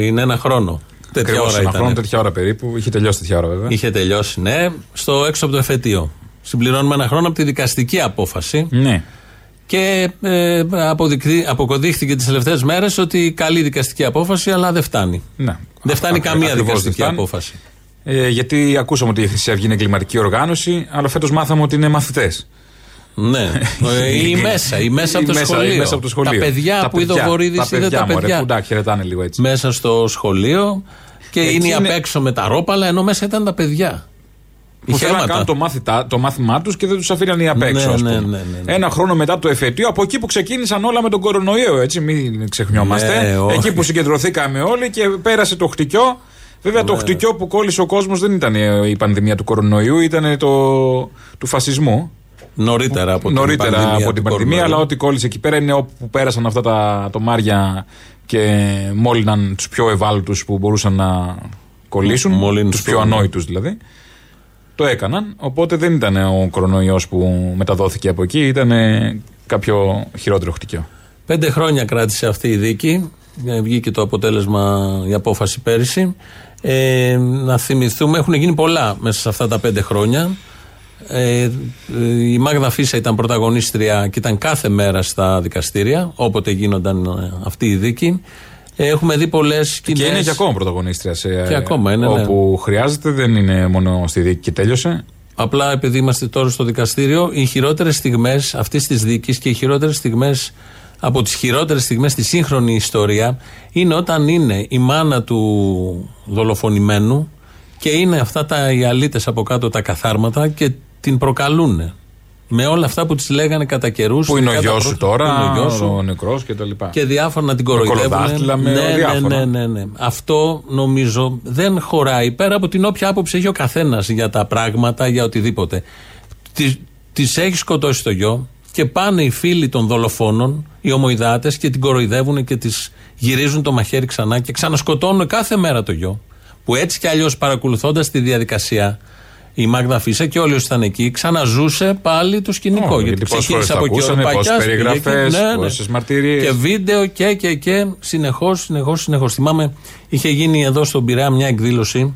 Πριν ένα χρόνο. Τέτοια Ακριβώς ώρα ένα ήταν. χρόνο, τέτοια ώρα περίπου. Είχε τελειώσει τέτοια ώρα βέβαια. Είχε τελειώσει, ναι, στο έξω από το εφετείο. Συμπληρώνουμε ένα χρόνο από τη δικαστική απόφαση. Ναι. Και ε, αποδεικτή- αποκοδείχθηκε τις τελευταίες μέρες ότι καλή δικαστική απόφαση, αλλά δεν φτάνει. ναι. Δεν φτάνει Ακ- καμία ακριβώς δικαστική δεν φτάνει. απόφαση. Ε, γιατί ακούσαμε ότι η Χρυσή Αυγή είναι εγκληματική οργάνωση, αλλά φέτος μάθαμε ότι είναι μαθητές. Ναι. Ε, ή μέσα, ή μέσα από το Ή μέσα- σχολείο. ή μέσα από το σχολείο. Τα παιδιά που είδε ο Βορύδη είδε τα μωρέ, παιδιά. Που τα χαιρετάνε λίγο έτσι. Μέσα στο σχολείο και Εκεί είναι οι απ' είναι- έξω με τα ρόπαλα, ενώ μέσα ήταν τα παιδιά. Που θέλουν να Ηχέματα. κάνουν το, μάθητα, το μάθημά τους και δεν τους αφήναν οι απ' έξω. Ναι, ας ναι, πούμε. ναι, ναι, ναι. Ένα χρόνο μετά το εφετείο, από εκεί που ξεκίνησαν όλα με τον κορονοϊό, έτσι, μην ξεχνιόμαστε. Ναι, όχι. εκεί που συγκεντρωθήκαμε όλοι και πέρασε το χτυκιό. Βέβαια, Ναι. το χτυκιό που κόλλησε ο κόσμος δεν ήταν ε, η πανδημία του κορονοϊού, ήταν το του φασισμού. Νωρίτερα από Νωρίτερα την πανδημία. από την του πανδημία, αλλά κορονοϊού. ό,τι κόλλησε εκεί πέρα είναι όπου πέρασαν αυτά τα τομάρια και μόλυναν τους πιο ευάλωτους που μπορούσαν να κολλήσουν. Μόλυναν Τους στο- πιο ανόητους δηλαδή. Το έκαναν. Οπότε δεν ήταν ο κορονοϊός που μεταδόθηκε από εκεί, ήταν κάποιο χειρότερο χτυκιό. Πέντε χρόνια κράτησε αυτή η δίκη. Ε, Βγήκε το αποτέλεσμα, η απόφαση πέρυσι. Ε, να θυμηθούμε, έχουν γίνει πολλά μέσα σε αυτά τα πέντε χρόνια. Ε, ε, η Μάγδα Φίσα ήταν πρωταγωνίστρια και ήταν κάθε μέρα στα δικαστήρια, όποτε γίνονταν ε, αυτή η δίκη. Ε, έχουμε δει πολλές Και είναι και ακόμα πρωταγωνίστρια σε, Και ακόμα είναι, ναι. όπου χρειάζεται, δεν είναι μόνο στη δίκη και τέλειωσε. Απλά επειδή είμαστε τώρα στο δικαστήριο, οι χειρότερες στιγμές αυτής της δίκης και οι χειρότερες στιγμές από τις χειρότερες στιγμές στη σύγχρονη ιστορία είναι όταν είναι η μάνα του δολοφονημένου και είναι αυτά τα οι αλήτες από κάτω τα καθάρματα και την προκαλούν. Με όλα αυτά που της λέγανε κατά καιρούς. Που είναι ο γιος σου τώρα, ο, ο νεκρός κτλ. και διάφορα να την Με κοροϊδεύουν. κολοδάχτυλα, με ναι, ναι, διάφορα. ναι, ναι, ναι. Αυτό νομίζω δεν χωράει πέρα από την όποια άποψη έχει ο καθένας για τα πράγματα, για οτιδήποτε. Τη έχει σκοτώσει το γιο και πάνε οι φίλοι των δολοφόνων, οι ομοειδάτε, και την κοροϊδεύουν και τη γυρίζουν το μαχαίρι ξανά και ξανασκοτώνουν κάθε μέρα το γιο. Που έτσι κι αλλιώς παρακολουθώντας τη διαδικασία, η Μάγδα Φίσα και όλοι όσοι ήταν εκεί, ξαναζούσε πάλι το σκηνικό. Όχι, γιατί γιατί πόσες ξεκίνησε φορές από το εκεί ο ακούσαμε, Πακιάς, πόσες πήγε εκεί, περιγραφές, ναι, ναι. πόσες μαρτυρίες. Και βίντεο και και και συνεχώς, συνεχώς, συνεχώς. Θυμάμαι, είχε γίνει εδώ στον Πειραιά μια εκδήλωση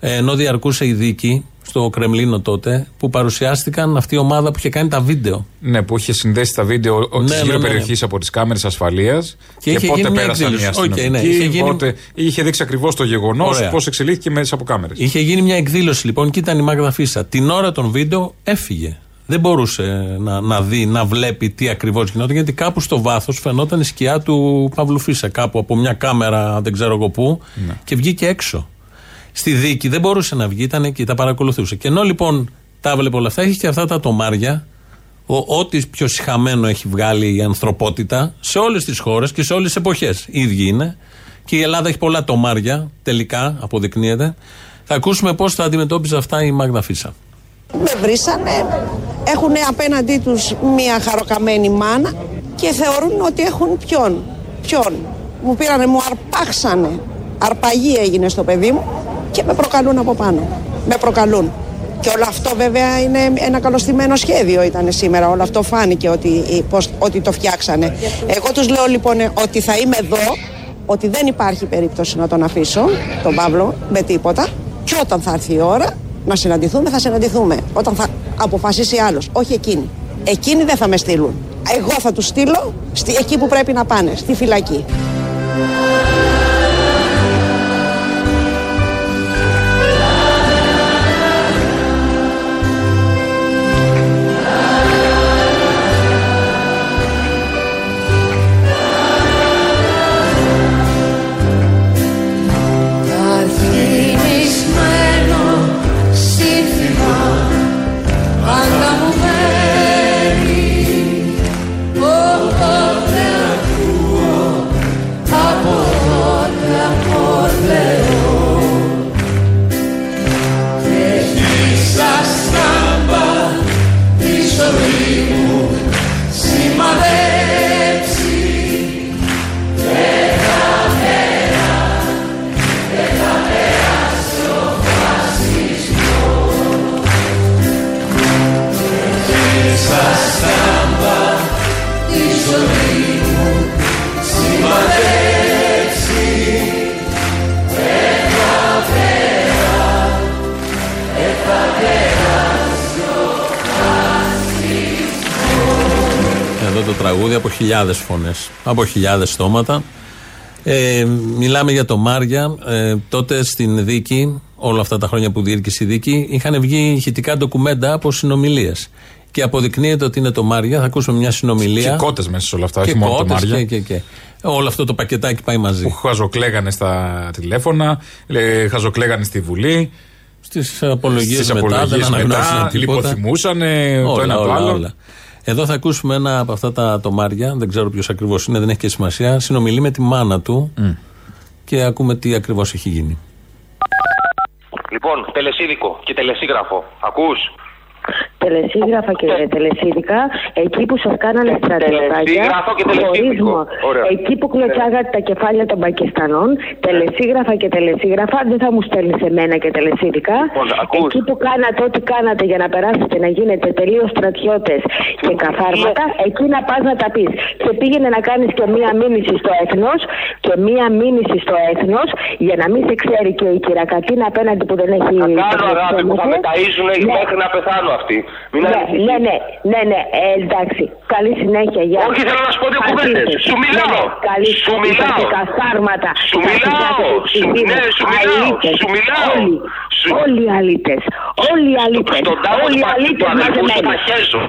ε, ενώ διαρκούσε η δίκη στο Κρεμλίνο τότε που παρουσιάστηκαν αυτή η ομάδα που είχε κάνει τα βίντεο. Ναι, που είχε συνδέσει τα βίντεο Ναι, της ναι, γύρω ναι, ναι. περιοχής από τις κάμερες ασφαλείας Και και, είχε πότε γίνει μια πέρασαν οι εκδήλωση. Οκ, αστυνομικοί. ναι, είχε γίνει- πότε- είχε δείξει ακριβώς το γεγονός Ωραία. πώς εξελίχθηκε μέσα από κάμερες. Είχε γίνει μια εκδήλωση λοιπόν και ήταν η Μάγδα Φύσσα. Την ώρα των βίντεο έφυγε. Δεν μπορούσε να, να δει, να βλέπει τι ακριβώς γινόταν, γιατί κάπου στο βάθος φαινόταν η σκιά του Παύλου Φύσσα. Κάπου από μια κάμερα, δεν ξέρω εγώ πού, Ναι. και βγήκε έξω. Στη δίκη δεν μπορούσε να βγει, ήταν εκεί, τα παρακολουθούσε. Και ενώ λοιπόν τα έβλεπε όλα αυτά, έχει και αυτά τα τομάρια, ο- ό,τι πιο συχαμένο έχει βγάλει η ανθρωπότητα σε όλες τις χώρες και σε όλες τις εποχές. Ίδιοι είναι. Και η Ελλάδα έχει πολλά τομάρια, τελικά αποδεικνύεται. Θα ακούσουμε πώς θα αντιμετώπιζε αυτά η Μάγδα Φίσα. Με βρήσανε, έχουν απέναντί τους μία χαροκαμένη μάνα και θεωρούν ότι έχουν ποιον. Ποιον. Μου πήρανε, μου αρπάξανε. Αρπαγή έγινε στο παιδί μου και με προκαλούν από πάνω. Με προκαλούν. Και όλο αυτό βέβαια είναι ένα καλωστημένο σχέδιο ήταν σήμερα. Όλο αυτό φάνηκε ότι, πώς, ότι το φτιάξανε. Εγώ τους λέω λοιπόν ότι θα είμαι εδώ, ότι δεν υπάρχει περίπτωση να τον αφήσω, τον Παύλο, με τίποτα. Και όταν θα έρθει η ώρα να συναντηθούμε, θα συναντηθούμε. Όταν θα αποφασίσει άλλος, όχι εκείνη. Εκείνοι δεν θα με στείλουν. Εγώ θα τους στείλω στη, εκεί που πρέπει να πάνε, στη φυλακή. Το τραγούδι από χιλιάδες φωνές, από χιλιάδες στόματα. Ε, μιλάμε για το Μάρια. Ε, τότε στην δίκη, όλα αυτά τα χρόνια που διήρκησε η δίκη, είχαν βγει ηχητικά ντοκουμέντα από συνομιλίες. Και αποδεικνύεται ότι είναι το Μάρια. Θα ακούσουμε μια συνομιλία. Και κότε μέσα σε όλα αυτά, Και όχι μόνο το κότες Μάρια. και, και, και. Όλο αυτό το πακετάκι πάει μαζί. Που χαζοκλέγανε στα τηλέφωνα, ε, χαζοκλέγανε στη Βουλή, Στις απολογίες στις μετά δεν απολογίες αναγνώρισαν μετά, τίποτα. λιποθυμούσαν το Όλα, ένα το όλα, άλλο. όλα. Εδώ θα ακούσουμε ένα από αυτά τα τομάρια, δεν ξέρω ποιος ακριβώς είναι, δεν έχει και σημασία. Συνομιλεί με τη μάνα του και ακούμε τι ακριβώς έχει γίνει. Λοιπόν, τελεσίδικο και τελεσίγραφο. Ακούς; Τελεσίγραφα και τελεσίδικα, εκεί που σας κάνανε στρατιωτάκια, Τελεσίγραφο και τελεσίδικο. χωρίσμο, Ωραία. εκεί που κλωτσάγατε τα κεφάλια των Πακιστανών, τελεσίγραφα και τελεσίγραφα, δεν θα μου στέλνει εμένα και τελεσίδικα. Λοιπόν, ακούς. εκεί που κάνατε ό,τι κάνατε για να περάσετε να γίνετε τελείως στρατιώτες και καθάρματα, εκεί να πας να τα πεις. Και πήγαινε να κάνεις και μία μήνυση στο έθνος και μία μήνυση στο έθνος για να μην σε ξέρει και η κυρακατίνα απέναντι που δεν έχει. Θα κάνω αγάπη που θα με ταΐζουν Ναι. μέχρι να πεθάνω αυτοί. Μην Ναι, ανησυχείς. ναι, ναι, ναι, ναι, ε, εντάξει. Καλή συνέχεια, γεια. Όχι, θέλω να σου πω δύο κουβέντες. Αφήστε. Σου μιλάω. Ναι, ναι, καλή Σου συνέχεια μιλάω. και καθάρματα. Σου Τα μιλάω. κοιτάτε τις Σου- ειδήσεις. ναι, σου μιλάω. Αλήτες. Σου μιλάω. Όλοι, Σου- όλοι οι αλήτες. Όλοι οι αλήτες. Στον τάφο Όλοι του οι πα- αλήτες του αδελφού σου μαζεμένοι. θα χέζω.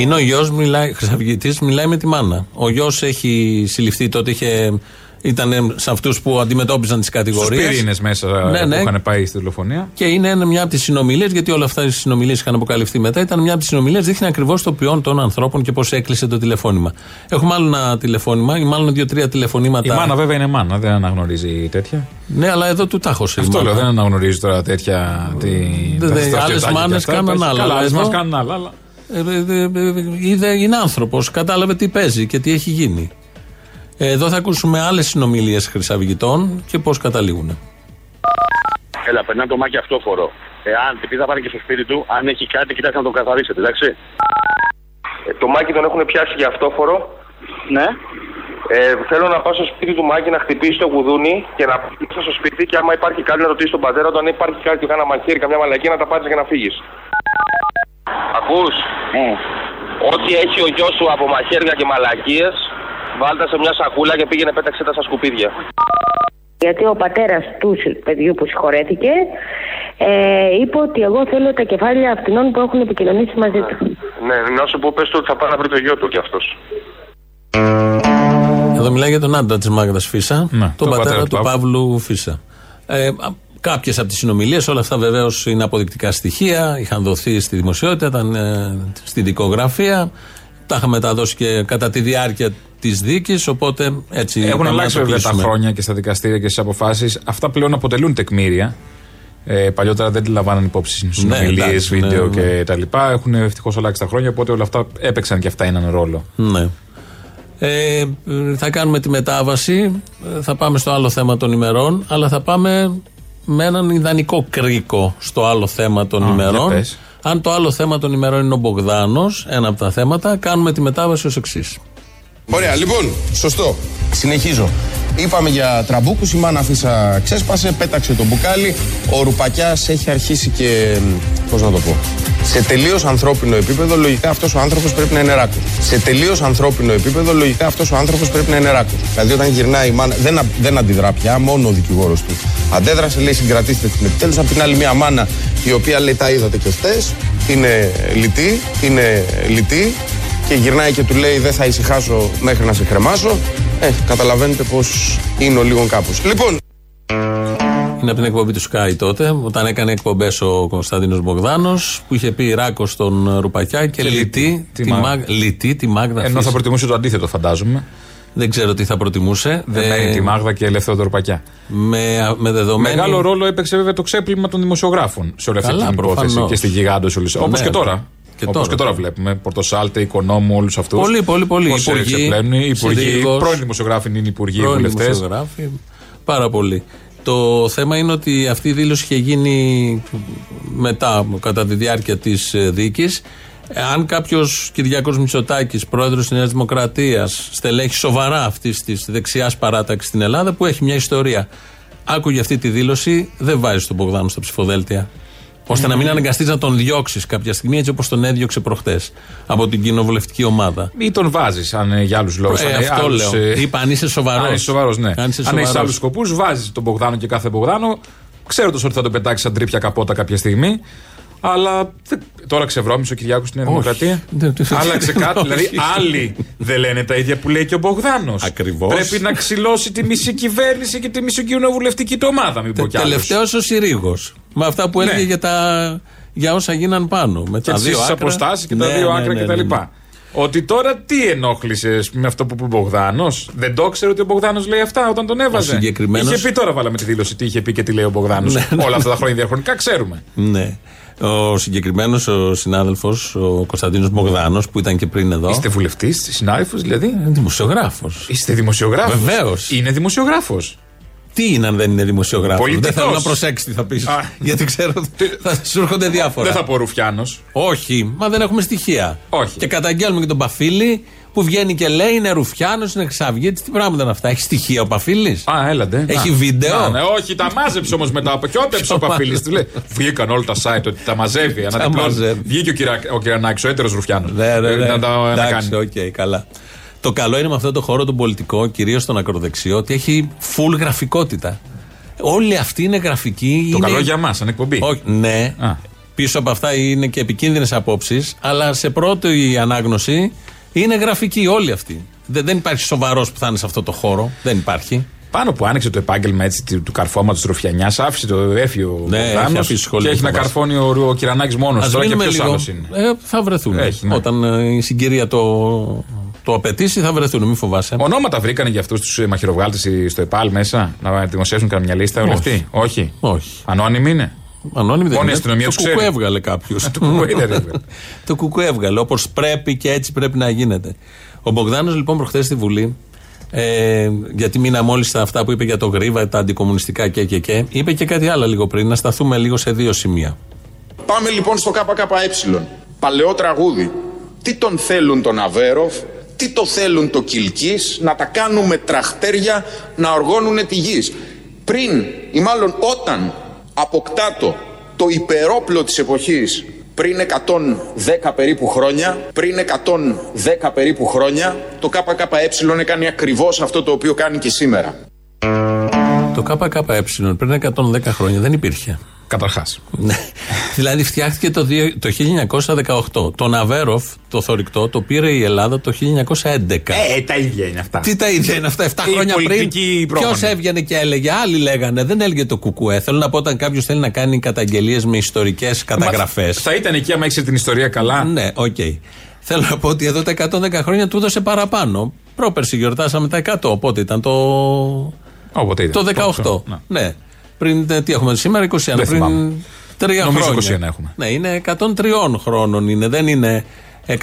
Είναι ο γιος, μιλάει, Χρυσαυγητή, μιλάει με τη μάνα. Ο γιος έχει συλληφθεί τότε, είχε, ήταν σε αυτούς που αντιμετώπιζαν τις Στους κατηγορίες. πυρήνες μέσα Ναι, που ναι. είχαν πάει στη δολοφονία. Και είναι ένα- μια από τις συνομιλίες, γιατί όλα αυτά οι συνομιλίες είχαν αποκαλυφθεί μετά. Ήταν μια από τις συνομιλίες, δείχνει ακριβώς το ποιόν των ανθρώπων και πώς έκλεισε το τηλεφώνημα. Έχουμε άλλο ένα τηλεφώνημα, ή μάλλον δύο-τρία τηλεφωνήματα. Η μάνα βέβαια είναι μάνα, δεν αναγνωρίζει τέτοια. Ναι, αλλά εδώ του τάχωσε. η Αυτό μάνα. λέω, δεν αναγνωρίζει τώρα τέτοια. Τη, Δεν- τα δεν- στρατιωτάκια άλλες και μάνες αυτά. κάναν Πες, άλλα, Καλά, αλλά άλλες εδώ- μα κάνουν άλλα. αλλά- Ε, ε, ε, ε, είδε, είναι άνθρωπος, κατάλαβε τι παίζει και τι έχει γίνει. Ε, Εδώ θα ακούσουμε άλλες συνομιλίες χρυσαυγητών και πώς καταλήγουν. Έλα, περνά το μάκι αυτόφορο. Εάν επειδή θα πάνε και στο σπίτι του, αν έχει κάτι, κοιτάξτε να τον καθαρίσετε, εντάξει. Ε, Το μάκι τον έχουν πιάσει για αυτόφορο. Ναι. Ε, θέλω να πάω στο σπίτι του Μάκη να χτυπήσει το κουδούνι και να πάω στο σπίτι και άμα υπάρχει κάτι να ρωτήσει τον πατέρα του αν υπάρχει κάτι, κάνα μαχαίρι, καμιά μαλακή να τα πάρεις και να φύγεις. Ακούς, ό,τι έχει ο γιος σου από μαχαίρια και μαλακίες, βάλτε σε μια σακούλα και πήγαινε πέταξε τα στα σκουπίδια. Γιατί ο πατέρας του συ- παιδιού που συγχωρέθηκε ε, είπε ότι εγώ θέλω τα κεφάλια αυτινών που έχουν επικοινωνήσει μαζί του. Ναι, να σου πω πες του ότι θα πάει να βρει το γιο του κι αυτός. Εδώ μιλάει για τον άντρα της Μάγδας Φίσα, Ναι, τον τον πατέρα, πατέρα του του Παύλου Φίσα. Ε, Κάποιες από τις συνομιλίες, όλα αυτά βεβαίως είναι αποδεικτικά στοιχεία, είχαν δοθεί στη δημοσιότητα, ήταν ε, στη δικογραφία. Τα είχαμε μεταδώσει και κατά τη διάρκεια της δίκης, οπότε έτσι. Έχουν είπαμε να αλλάξει το βέβαια τα κλείσουμε. χρόνια και στα δικαστήρια και στις αποφάσεις. Αυτά πλέον αποτελούν τεκμήρια. Ε, παλιότερα δεν τη λαμβάναν υπόψη συνομιλίες, εντάξει, βίντεο ναι, ναι. και τα λοιπά. Έχουν ευτυχώς αλλάξει τα χρόνια, οπότε όλα αυτά έπαιξαν και αυτά έναν ρόλο. Ναι. Ε, θα κάνουμε τη μετάβαση. ε, Θα πάμε στο άλλο θέμα των ημερών, αλλά θα πάμε με έναν ιδανικό κρίκο στο άλλο θέμα των Α, ημερών. για πες. Αν το άλλο θέμα των ημερών είναι ο Μπογδάνος, ένα από τα θέματα, κάνουμε τη μετάβαση ως εξής. Ωραία, λοιπόν, σωστό. Συνεχίζω. Είπαμε για τραμπούκους, η μάνα Φύσσα ξέσπασε, πέταξε το μπουκάλι. Ο Ρουπακιάς έχει αρχίσει και, πώς να το πω, σε τελείως ανθρώπινο επίπεδο, λογικά αυτός ο άνθρωπος πρέπει να είναι ράκος. Σε τελείως ανθρώπινο επίπεδο, λογικά αυτός ο άνθρωπος πρέπει να είναι ράκος. Δηλαδή όταν γυρνάει η μάνα, δεν, α- δεν αντιδρά πια, μόνο ο δικηγόρος του. Αντέδρασε, λέει συγκρατήστε την επιτέλους. Απ' την άλλη μια μάνα η οποία λέει τα είδατε και χτες, είναι λυτή, είναι λυτή, και γυρνάει και του λέει δεν θα ησυχάσω μέχρι να σε κρεμάσω ε, καταλαβαίνετε πως είναι ο λίγο κάπως λοιπόν Είναι από την εκπομπή του Sky τότε, όταν έκανε εκπομπές ο Κωνσταντίνος Μπογδάνος, που είχε πει ράκος στον Ρουπακιά και, Και λυτή, λυτή, τη, τη Μάγ- Μάγ- λυτή, τη Μάγδα Ενώ Φίσα. θα προτιμούσε το αντίθετο, φαντάζομαι. Δεν ξέρω τι θα προτιμούσε. Δεν Ε, είναι τη Μάγδα και ελεύθερο Τορπακιά. με, με δεδομένη. Μεγάλο ρόλο έπαιξε βέβαια το ξέπλυμα των δημοσιογράφων σε όλη αυτή Καλά, την υπόθεση προφανώς. και στη γιγάντο όλη. Όπως Ναι. και τώρα. Και Όπως τώρα. και τώρα βλέπουμε. Πορτοσάλτε, Οικονόμου, όλους αυτούς. Πολύ, πολύ, πολύ. Πώς Υπουργοί, εξεπλένουν. Οι υπουργοί, Συντηρητικός. πρώην δημοσιογράφοι είναι υπουργοί, πρώην βουλευτές. δημοσιογράφοι. Πάρα πολύ. Το θέμα είναι ότι αυτή η δήλωση είχε γίνει μετά, κατά τη διάρκεια της δίκης. Αν κάποιος Κυριακός Μητσοτάκης, πρόεδρος της Νέας Δημοκρατίας, στελέχη σοβαρά αυτή της δεξιάς παράταξης στην Ελλάδα, που έχει μια ιστορία, άκουγε αυτή τη δήλωση, δεν βάζει τον Μπογδάνο στα ψηφοδέλτια. Ώστε να μην αναγκαστείς να τον διώξεις κάποια στιγμή έτσι όπως τον έδιωξε προχτές από την κοινοβουλευτική ομάδα. Ή τον βάζεις, αν είναι για άλλους λόγους. Ε, αυτό λέω. Είπα, αν είσαι σοβαρός. Αν είσαι σοβαρός, ναι. Αν είσαι Αν έχεις σοβαρός. άλλους σκοπούς, βάζεις τον Μπογδάνο και κάθε Μπογδάνο. Ξέροντας ότι θα τον πετάξεις σαν τρίπια καπότα κάποια στιγμή. Αλλά δεν- τώρα ξεβρώμισε ο Κυριάκος στην Νέα Όχι. Δημοκρατία. Δεν- δεν- Άλλαξε κάτι. Όχι. δηλαδή, άλλοι δεν λένε τα ίδια που λέει και ο Μπογδάνος. Ακριβώς. Πρέπει να ξυλώσει τη μισή κυβέρνηση και τη μισή κοινοβουλευτική του ομάδα. Μην πω κι άλλος. Τελευταίος ο Συρίγος. Με αυτά που Ναι. έλεγε για, τα, για όσα γίναν πάνω. Με Και τα τις δύο άκρα. αποστάσεις και τα Ναι, δύο ναι, άκρα ναι, κτλ. ναι, ναι. Ότι τώρα τι ενόχλησες με αυτό που είπε ο Μπογδάνος; Δεν το ήξερε ότι ο Μπογδάνος λέει αυτά όταν τον έβαζε. Ο συγκεκριμένος- Είχε πει τώρα, βάλαμε τη δήλωση τι είχε πει και τι λέει ο Μπογδάνος. Ναι, ναι. Όλα αυτά τα χρόνια διαχρονικά ξέρουμε. Ναι. Ο συγκεκριμένος ο συνάδελφος, ο Κωνσταντίνος Μπογδάνος, που ήταν και πριν εδώ. Είστε βουλευτής, συνάδελφος δηλαδή; δημοσιογράφος. Είστε δημοσιογράφος. Βεβαίως. Είναι δημοσιογράφος. Τι είναι αν δεν είναι δημοσιογράφος; Πολιτικός. Δεν θέλω να προσέξει τι θα πεις. Α. Γιατί ξέρω ότι θα σου έρχονται διάφορα. Δεν θα πω Ρουφιάνος. Όχι, μα δεν έχουμε στοιχεία. Όχι. Και καταγγέλνουμε και τον Παφίλη που βγαίνει και λέει είναι Ρουφιάνος, είναι Ξαβγέτη. Τι πράγματα είναι αυτά. Έχει στοιχεία ο Παφίλης; Α, έλαντε. Έχει Να. βίντεο; Να, ναι, όχι, τα μάζεψε όμως μετά. Και ότεψε ο Παφίλης. Του λέει. Βγήκαν όλα τα site ότι τα μαζεύει. αναδιπλώνει. μαζεύει. Βγήκε ο, κυρα, ο Κυρανάκη, ο έτερος Ρουφιάνος. Ναι, ναι, ναι. Να τα να Εντάξει, κάνει. οκ, καλά. Το καλό είναι με αυτό το χώρο τον πολιτικό, κυρίως στον ακροδεξιό, ότι έχει full γραφικότητα. Όλοι αυτοί είναι γραφικοί. Το είναι... καλό για μας, σαν εκπομπή. Όχι, ναι. Α. Πίσω από αυτά είναι και επικίνδυνες απόψεις, αλλά σε πρώτη ανάγνωση είναι γραφικοί όλοι αυτοί. Δεν, δεν υπάρχει σοβαρός που θα είναι σε αυτό το χώρο. Δεν υπάρχει. Πάνω που άνοιξε το επάγγελμα έτσι, του, του καρφώματος της Ρουφιανιάς, άφησε το έφυγε ο Ναι, Μπογδάνος έχει αφήσει σχολείο, και έχει να φοβάσαι. καρφώνει ο, ο Κυρανάκης μόνος. Ας Τώρα και μείνουμε ποιος λίγο. άλλος είναι. Ε, θα βρεθούν. Έχει, ναι. Όταν ε, η συγκυρία το, το απαιτήσει, θα βρεθούν. Μην φοβάσαι. Ονόματα βρήκανε για αυτούς τους μαχαιροβγάλτες στο ΕΠΑΛ μέσα να δημοσιεύσουν καμιά λίστα όλοι Όχι. αυτοί. Όχι. Όχι. Ανώνυμοι είναι; Ανώνυμη δεν Μόνο η είναι. αστυνομία το τους ξέρει. κουκού έβγαλε κάποιος. Το κουκουέ δεν έβγαλε. το κουκού έβγαλε. Όπως πρέπει και έτσι πρέπει να γίνεται. Ο Μπογδάνος λοιπόν προχθές στη Βουλή, ε, γιατί μείναμε όλοι στα αυτά που είπε για το γρίβα, τα αντικομουνιστικά και, και, και, είπε και κάτι άλλο λίγο πριν. Να σταθούμε λίγο σε δύο σημεία. Πάμε λοιπόν στο ΚΚΕ. Παλαιό τραγούδι. Τι τον θέλουν τον Αβέροφ, τι το θέλουν το Κιλκής, να τα κάνουμε τραχτέρια να οργώνουνε τη γης. Πριν ή μάλλον όταν αποκτάτο το υπερόπλο της εποχής πριν 110 περίπου χρόνια, πριν 110 περίπου χρόνια, το ΚΚΕ έκανε ακριβώς αυτό το οποίο κάνει και σήμερα. Το ΚΚΕ πριν 110 χρόνια δεν υπήρχε. Καταρχάς. Ναι. δηλαδή φτιάχτηκε το, δύο- το 1918. Το Αβέρωφ, το θωρηκτό, το πήρε η Ελλάδα το 1911. Ε, τα ίδια είναι αυτά. Τι τα ίδια είναι αυτά, 7 Η χρόνια πριν; πολιτικοί πρόγονοι. Ποιος έβγαινε και έλεγε, άλλοι λέγανε, δεν έλεγε το ΚΚΕ. Θέλω να πω όταν κάποιος θέλει να κάνει καταγγελίες με ιστορικές καταγραφές. Θα ήταν εκεί άμα ήξερε την ιστορία καλά. Ναι, οκ. Θέλω να πω ότι εδώ τα 110 χρόνια του έδωσε παραπάνω. Πρόπερση γιορτάσαμε τα 100, οπότε ήταν το, Όποτε ήταν. το 18. Ναι. Ναι. Πριν, ε, τι έχουμε σήμερα, 21. Δεν πριν τρία χρόνια. έχουμε. Ναι, είναι 103 χρόνων είναι, δεν είναι 110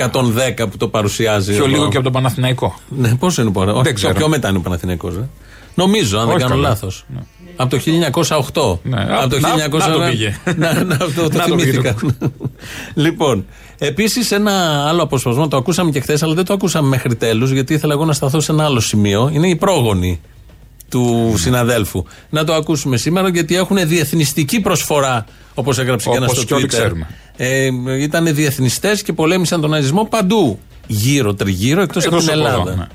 που το παρουσιάζει. Πιο λίγο και από το Παναθηναϊκό. Ναι, πόσο είναι πόρα. Δεν ξέρω. Πιο μετά είναι ο Παναθηναϊκός. Ε. Νομίζω, αν Όχι δεν κάνω λάθος. Από το 1908. Ναι, από το 1908 ναι. Να, το πήγε. να, το, το λοιπόν, επίσης ένα άλλο αποσπασμό, το ακούσαμε και χθες, αλλά δεν το ακούσαμε μέχρι τέλους, γιατί ήθελα εγώ να σταθώ σε ένα άλλο σημείο. Είναι η πρόγονη του συναδέλφου. Να το ακούσουμε σήμερα, γιατί έχουν διεθνιστική προσφορά, όπως έγραψε και ένας Όπως στο και όλοι Twitter. ξέρουμε. Ε, ήταν διεθνιστές και πολέμησαν τον ναζισμό παντού. Γύρω, τριγύρω, εκτός από Εκτός την από εδώ, Ελλάδα. ναι.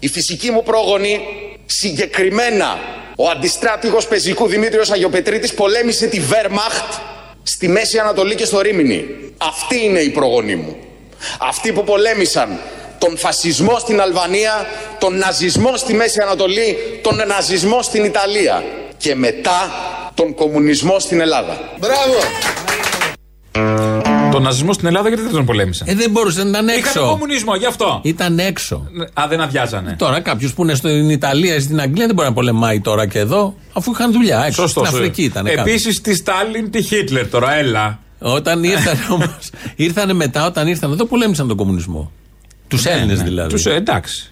Η φυσική μου πρόγονη, συγκεκριμένα ο αντιστράτηγος πεζικού Δημήτριος Αγιοπετρίτης πολέμησε τη Wehrmacht στη Μέση Ανατολή και στο Ρήμινι. Αυτή είναι η προγονή μου. Αυτοί που πολέμησαν τον φασισμό στην Αλβανία, τον ναζισμό στη Μέση Ανατολή, τον ναζισμό στην Ιταλία και μετά τον κομμουνισμό στην Ελλάδα. Μπράβο! Τον ναζισμό στην Ελλάδα γιατί δεν τον πολέμησαν. Ε, δεν μπορούσε να ήταν Είχαν έξω. κομμουνισμό, γι' αυτό. Ήταν έξω. Α, δεν αδειάζανε. Τώρα κάποιο που είναι στην Ιταλία ή στην Αγγλία δεν μπορεί να πολεμάει τώρα και εδώ, αφού είχαν δουλειά έξω. Σωστό. Στην Αφρική ήταν. κάπου. Επίσης τη Στάλιν, τη Χίτλερ τώρα, έλα. Όταν ήρθαν όμως. ήρθανε μετά, όταν ήρθαν εδώ, πολέμησαν τον κομμουνισμό. Τους Έλληνες δηλαδή. Τους, ε, εντάξει.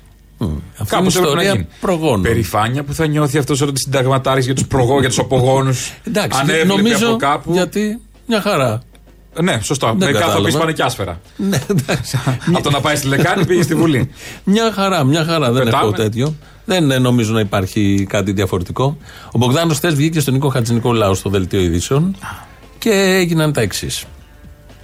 Αυτή είναι η ιστορία προγόνων. Περηφάνεια που θα νιώθει αυτός όταν τη συνταγματάρει για τους προγό, για τους απογόνους. Εντάξει, Αν δεν- έβλεπε νομίζω από κάπου. γιατί μια χαρά. Ναι, σωστά. Δεν Μερικά θα κατάλαβα. πει πάνε και άσφαιρα. Ναι, εντάξει. Από το να πάει στη Λεκάνη πήγε στη Βουλή. Μια χαρά, μια χαρά. Δεν Πετάμε. έχω τέτοιο. Δεν ε, νομίζω να υπάρχει κάτι διαφορετικό. Ο Μπογδάνος χθες βγήκε στον Νίκο Χατζηνικολάου στο δελτίο ειδήσεων Και έγιναν τα εξής.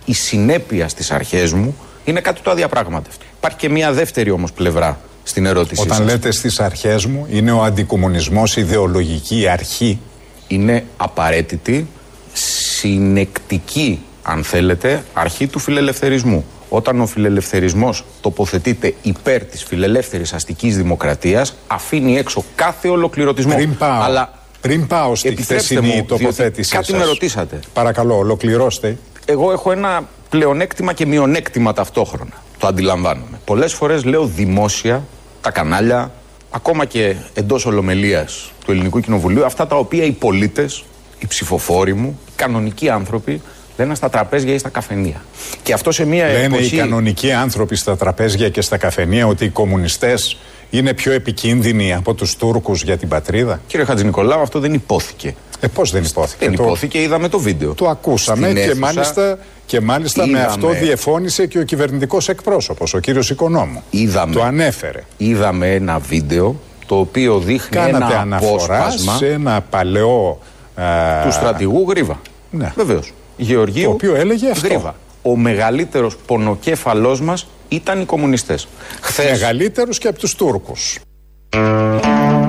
Η συνέπεια στις αρχές μου είναι κάτι το αδιαπράγματευτο. Υπάρχει και μια δεύτερη όμως πλευρά στην ερώτησή Όταν σας. λέτε στις αρχές μου, είναι ο αντικομουνισμός ιδεολογική αρχή. είναι απαραίτητη, συνεκτική, αν θέλετε, αρχή του φιλελευθερισμού. Όταν ο φιλελευθερισμός τοποθετείται υπέρ της φιλελεύθερης αστικής δημοκρατίας, αφήνει έξω κάθε ολοκληρωτισμό. Πριν πάω, Αλλά πριν πάω στη επιτρέψτε χθεσινή μου, διότι τοποθέτησή κάτι σας. με ρωτήσατε. Παρακαλώ, ολοκληρώστε. εγώ έχω ένα πλεονέκτημα και μειονέκτημα ταυτόχρονα. Το αντιλαμβάνομαι. Πολλές φορές λέω δημόσια, τα κανάλια, ακόμα και εντός ολομελίας του Ελληνικού Κοινοβουλίου, αυτά τα οποία οι πολίτες, οι ψηφοφόροι μου, οι κανονικοί άνθρωποι, λένε στα τραπέζια ή στα καφενεία. Και αυτό σε μια Λένε εποχή. οι κανονικοί άνθρωποι στα τραπέζια και στα καφενεία ότι οι κομμουνιστές είναι πιο επικίνδυνοι από τους Τούρκους για την πατρίδα; Κύριε Χατζηνικολάου, αυτό δεν υπόθηκε. Ε, πώς δεν υπόθηκε; Δεν Το- υπόθηκε, είδαμε το βίντεο. Το ακούσαμε Στην και αίθουσα μάλιστα, και μάλιστα με είδαμε- αυτό διεφώνησε και ο κυβερνητικός εκπρόσωπος, ο κύριος Οικονόμου. Είδαμε. Το ανέφερε. Είδαμε ένα βίντεο το οποίο δείχνει Κάνατε ένα αναφορά απόσπασμα σε ένα παλαιό... α, του στρατηγού Γρίβα. Ναι. Βεβαίως. Γεωργίου. Το οποίο έλεγε αυτό. Γρίβα. Ο μεγαλύτερος πονοκέφαλός μας ήταν οι κομμουνιστές. Χθε. Μεγαλύτερους και από τους Τούρκους.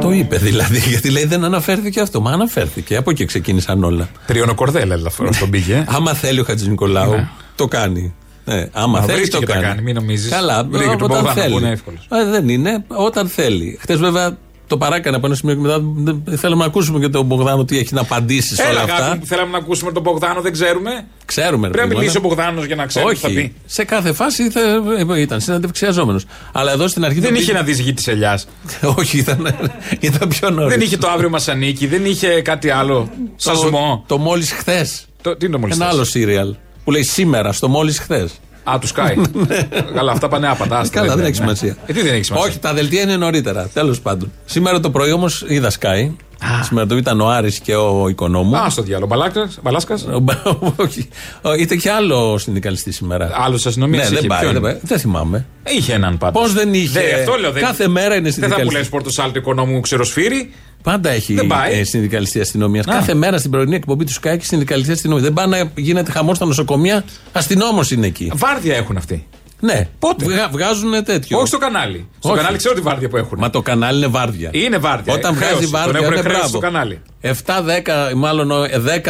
Το είπε δηλαδή, γιατί λέει δεν αναφέρθηκε αυτό. Μα αναφέρθηκε. Από εκεί ξεκίνησαν όλα. Τριώνο κορδέλα, ελαφρώ τον πήγε. Άμα θέλει ο Χατζης Νικολάου, Ναι. το κάνει. Ναι, άμα Μα θέλει, βρίσκει το και τα κάνει. κάνει, μην νομίζεις. Καλά, Βρήκε τον όταν Μπογδάνο θέλει. που είναι εύκολος. Ε, δεν είναι, όταν θέλει. Χθες βέβαια το παράκανε από ένα σημείο και μετά δεν- θέλουμε να ακούσουμε και τον Μπογδάνο τι έχει να απαντήσει σε όλα Έλα, αυτά. αγάπη που θέλαμε να ακούσουμε τον Μπογδάνο, δεν ξέρουμε. Ξέρουμε, ρε Πρέπει να παιδί μου, μιλήσει ο αλλά- Μπογδάνος για να ξέρουμε τι θα Όχι. πει. Σε κάθε φάση θα- ήταν συναντευξιαζόμενος. Αλλά εδώ στην αρχή. Δεν τον είχε πήγε- να δεις γη της ελιάς. Όχι, ήταν, ήταν πιο νωρίς. Δεν είχε το αύριο μας ανήκει, δεν είχε κάτι άλλο. Σασμό. Το, το μόλις χθες. Το- Τι είναι το μόλις Ένα άλλο σύριαλ που λέει σήμερα, στο μόλις χθες. Α, του σκάει. Καλά, αυτά πάνε άπατα. άστα, Καλά, δεν είναι, έχει ναι. σημασία. Ε, τι δεν έχει σημασία. Όχι, τα δελτία είναι νωρίτερα. Τέλος πάντων. Σήμερα το πρωί όμως είδα Sky. Σήμερα το ήταν ο Άρης και ο Οικονόμου. Α, στο διάλογο. Μπαλάσκα. Ο Μπα- Όχι. Ο- Είτε και άλλο συνδικαλιστής σήμερα. Άλλο αστυνομίας Ναι, δεν πάει. Δεν, πάει. δεν θυμάμαι. Είχε έναν πάντως. Πώς δεν είχε; αυτό λέω, δεν- Κάθε μέρα είναι Δεν θα μου συνδικαλιστής. λες πορτοσάλτο οικονόμου ξεροσφύρι. Πάντα έχει Δεν πάει. ε, συνδικαλιστή αστυνομία. Α. Κάθε μέρα στην πρωινή εκπομπή του Sky έχει συνδικαλιστή αστυνομία. Δεν πάει να γίνεται χαμός στα νοσοκομεία. Αστυνόμος είναι εκεί. Βάρδια έχουν αυτοί. Ναι. Πότε; Βγα, βγάζουν τέτοιο. Όχι στο κανάλι. Στο Όχι. κανάλι ξέρω τη βάρδια που έχουν. Μα το κανάλι είναι βάρδια. Είναι βάρδια. Όταν ε, βγάζει χρέωση. βάρδια, Τον έχουν είναι χρέωση μπράβο. στο κανάλι. 7-10, μάλλον ε,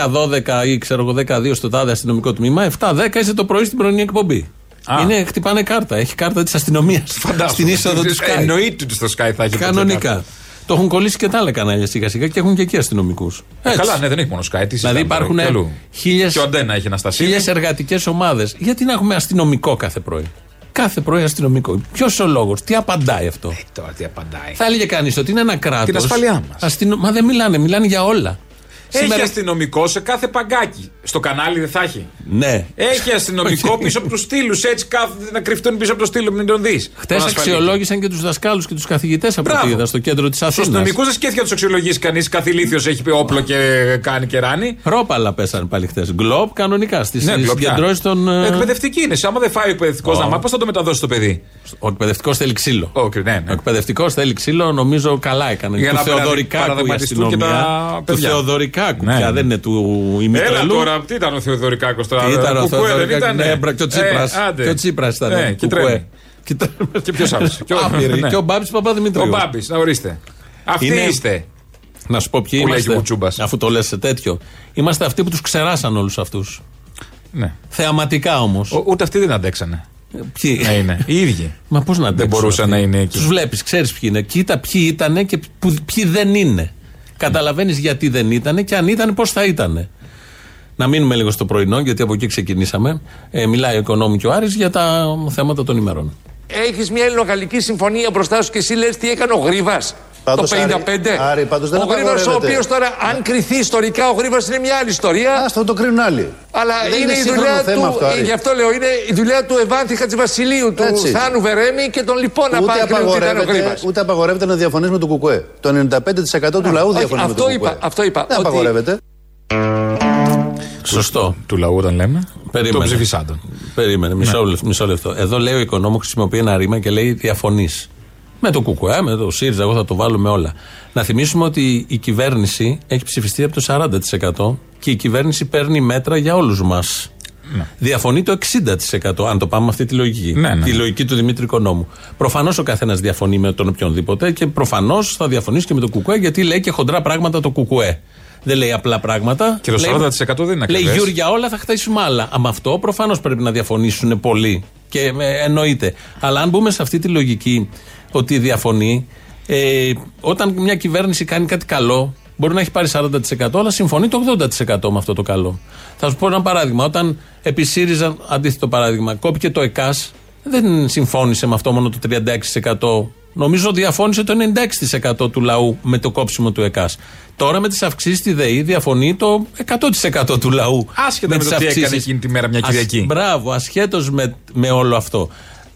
10-12 ή ξέρω εγώ 12 στο τάδε αστυνομικό τμήμα. 7-10 είσαι το πρωί στην πρωινή εκπομπή. Α. Είναι, χτυπάνε κάρτα. Έχει κάρτα της αστυνομίας. Φαντάζομαι. Στην είσοδο του Ε, Sky. Εννοείται ότι στο Sky θα έχει Κανονικά. Το έχουν κολλήσει και τα άλλα κανάλια σιγά σιγά και έχουν και εκεί αστυνομικούς. Καλά, ναι, δεν έχει μόνο Sky. Τι Δηλαδή συζητάμε υπάρχουν τώρα, και αλλού. χίλιε Και ο Αντένα έχει αναστασία. εργατικές ομάδες. Γιατί να έχουμε αστυνομικό κάθε πρωί; Κάθε πρωί αστυνομικό. Ποιος ο λόγος, τι απαντάει αυτό; Τώρα τι απαντάει. Θα έλεγε κανείς ότι είναι ένα κράτος. Την ασφαλειά μας. Μα δεν μιλάνε, μιλάνε για όλα. Έχει Σήμερα- αστυνομικό σε κάθε παγκάκι. Στο κανάλι δεν θα έχει. Ναι. Έχει αστυνομικό πίσω από τους στήλους. Έτσι κάθονται να κρυφτούν πίσω από το στήλο, μην τον δεις. Χθε αξιολόγησαν και τους δασκάλους και τους καθηγητές από Μπράβο. ό,τι είδα στο κέντρο της Στους Αθήνας. αστυνομικούς δεν σκέφτηκε να τους αξιολογήσει κανείς. Κάθε ηλίθιο έχει πει όπλο και κάνει και ράνει. Ρόπαλα πέσανε πάλι χθε. Γκλοπ κανονικά στι Ναι, γλοπιά. συγκεντρώσεις των. ε, Εκπαιδευτική είναι. Άμα δεν φάει ο εκπαιδευτικός να μάθει, πώς θα το μεταδώσει το παιδί; Ο εκπαιδευτικός θέλει ξύλο. Όχι, ναι, ναι. Ο εκπαιδευτικός θέλει ξύλο, νομίζω καλά έκανε. Για του να Θεοδωρικάκου η παραδειγματιστούν και αστυνομία. τα Του παιδιά. Θεοδωρικάκου Ναι, πια ναι. δεν είναι του Έλα ημιτρελού. τώρα, τι ήταν ο Θεοδωρικάκος τώρα. Τι ήταν ο Κουκουέ δεν Θεοδωρικάκου. ήταν. Ναι, μπρα- και ο Τσίπρας. Ε, άντε. Και ο Τσίπρας ήταν. Ναι, και κουκουέ. τρέμει. Και τα- Και ποιος άλλος; Άπειροι. Και ο Μπάμπης Παπαδημητρίου. Ο Μπάμπης, να ορίστε. Αυτοί Είναι- είστε. Να σου πω ποιοι Που λέγει ο είμαστε. Κουτσούμπας. Αφού το λες σε τέτοιο. Είμαστε αυτοί που τους ξεράσαν όλους αυτούς. Ναι. Θεαματικά όμως. Ο- Ούτε αυτοί δεν αντέξανε. Ποιοι; Να είναι. Οι ίδιοι. Μα πώς να αντέξουν. μπορούσαν να είναι εκεί. Τους βλέπεις, ξέρεις ποιοι είναι. Κοίτα ποιοι ήταν και που- ποιοι δεν είναι. Καταλαβαίνεις γιατί δεν ήταν και αν ήταν, πώς θα ήταν. Να μείνουμε λίγο στο πρωινό, γιατί από εκεί ξεκινήσαμε. Ε, μιλάει ο Οικονόμου και ο Άρης για τα θέματα των ημερών. Έχεις μια ελληνογαλλική συμφωνία μπροστά σου και εσύ λες τι έκανε ο Γρήβα. Το Πάντως, 55. Άρη, Άρη, πάντως δεν ο Γρήβα, ο απαγορεύεται. οποίος τώρα, αν κρυθεί ιστορικά, ο Γρήβα είναι μια άλλη ιστορία. Άστο, το κρίνουν άλλοι. Αλλά Δεν είναι, είναι η σύγχρονο δουλειά θέμα του. αυτό, Άρη. γι' αυτό λέω, είναι η δουλειά του Ευάνθη Χατζηβασιλείου, του Έτσι. Θάνου Βερέμι και των λοιπών να Ούτε πάει να κρίνουν τι ήταν ο απαγορεύεται, Γρήβα. ούτε απαγορεύεται να διαφωνείς με τον Κουκουέ. Το 95% του λαού διαφωνεί με αυτό τον είπα, Κουκουέ. αυτό είπα, Δεν ότι- απαγορεύεται. Σωστό. Του λαού όταν λέμε. Περίμενε. Των ψηφισάντων. Περίμενε, μισό, λεπτό, μισό λεπτό. Εδώ λέει ο Οικονόμου χρησιμοποιεί ένα ρήμα και λέει διαφωνείς. Με το ΚΚΕ, με το ΣΥΡΙΖΑ, εγώ θα το βάλω με όλα. Να θυμίσουμε ότι η κυβέρνηση έχει ψηφιστεί από το 40% και η κυβέρνηση παίρνει μέτρα για όλους μας. Διαφωνεί το 60%, αν το πάμε με αυτή τη λογική. Ναι, ναι. Τη λογική του Δημήτρη Οικονόμου. Προφανώς ο καθένας διαφωνεί με τον οποιονδήποτε και προφανώς θα διαφωνήσει και με το ΚΚΕ γιατί λέει και χοντρά πράγματα το ΚΚΕ. Δεν λέει απλά πράγματα. Και το λέει, 40% δεν είναι Λέει ακριβές. Γιούρια όλα, θα χτίσουμε άλλα. Α, με αυτό προφανώς πρέπει να διαφωνήσουν πολλοί. Και ε, εννοείται. Αλλά αν μπούμε σε αυτή τη λογική ότι διαφωνεί, ε, όταν μια κυβέρνηση κάνει κάτι καλό, μπορεί να έχει πάρει 40%, αλλά συμφωνεί το 80% με αυτό το καλό. Θα σου πω ένα παράδειγμα. Όταν επί ΣΥΡΙΖΑ, αντίθετο παράδειγμα, κόπηκε το ΕΚΑΣ, δεν συμφώνησε με αυτό μόνο το 36%. Νομίζω διαφώνησε το 96% του λαού με το κόψιμο του ΕΚΑΣ. Τώρα με τις αυξήσεις στη ΔΕΗ διαφωνεί το 100% του λαού. Άσχετα με τις το τις έκανε αυξήσεις. εκείνη τη μέρα μια Ας- Κυριακή. μπράβο, ασχέτως με, με όλο αυτό.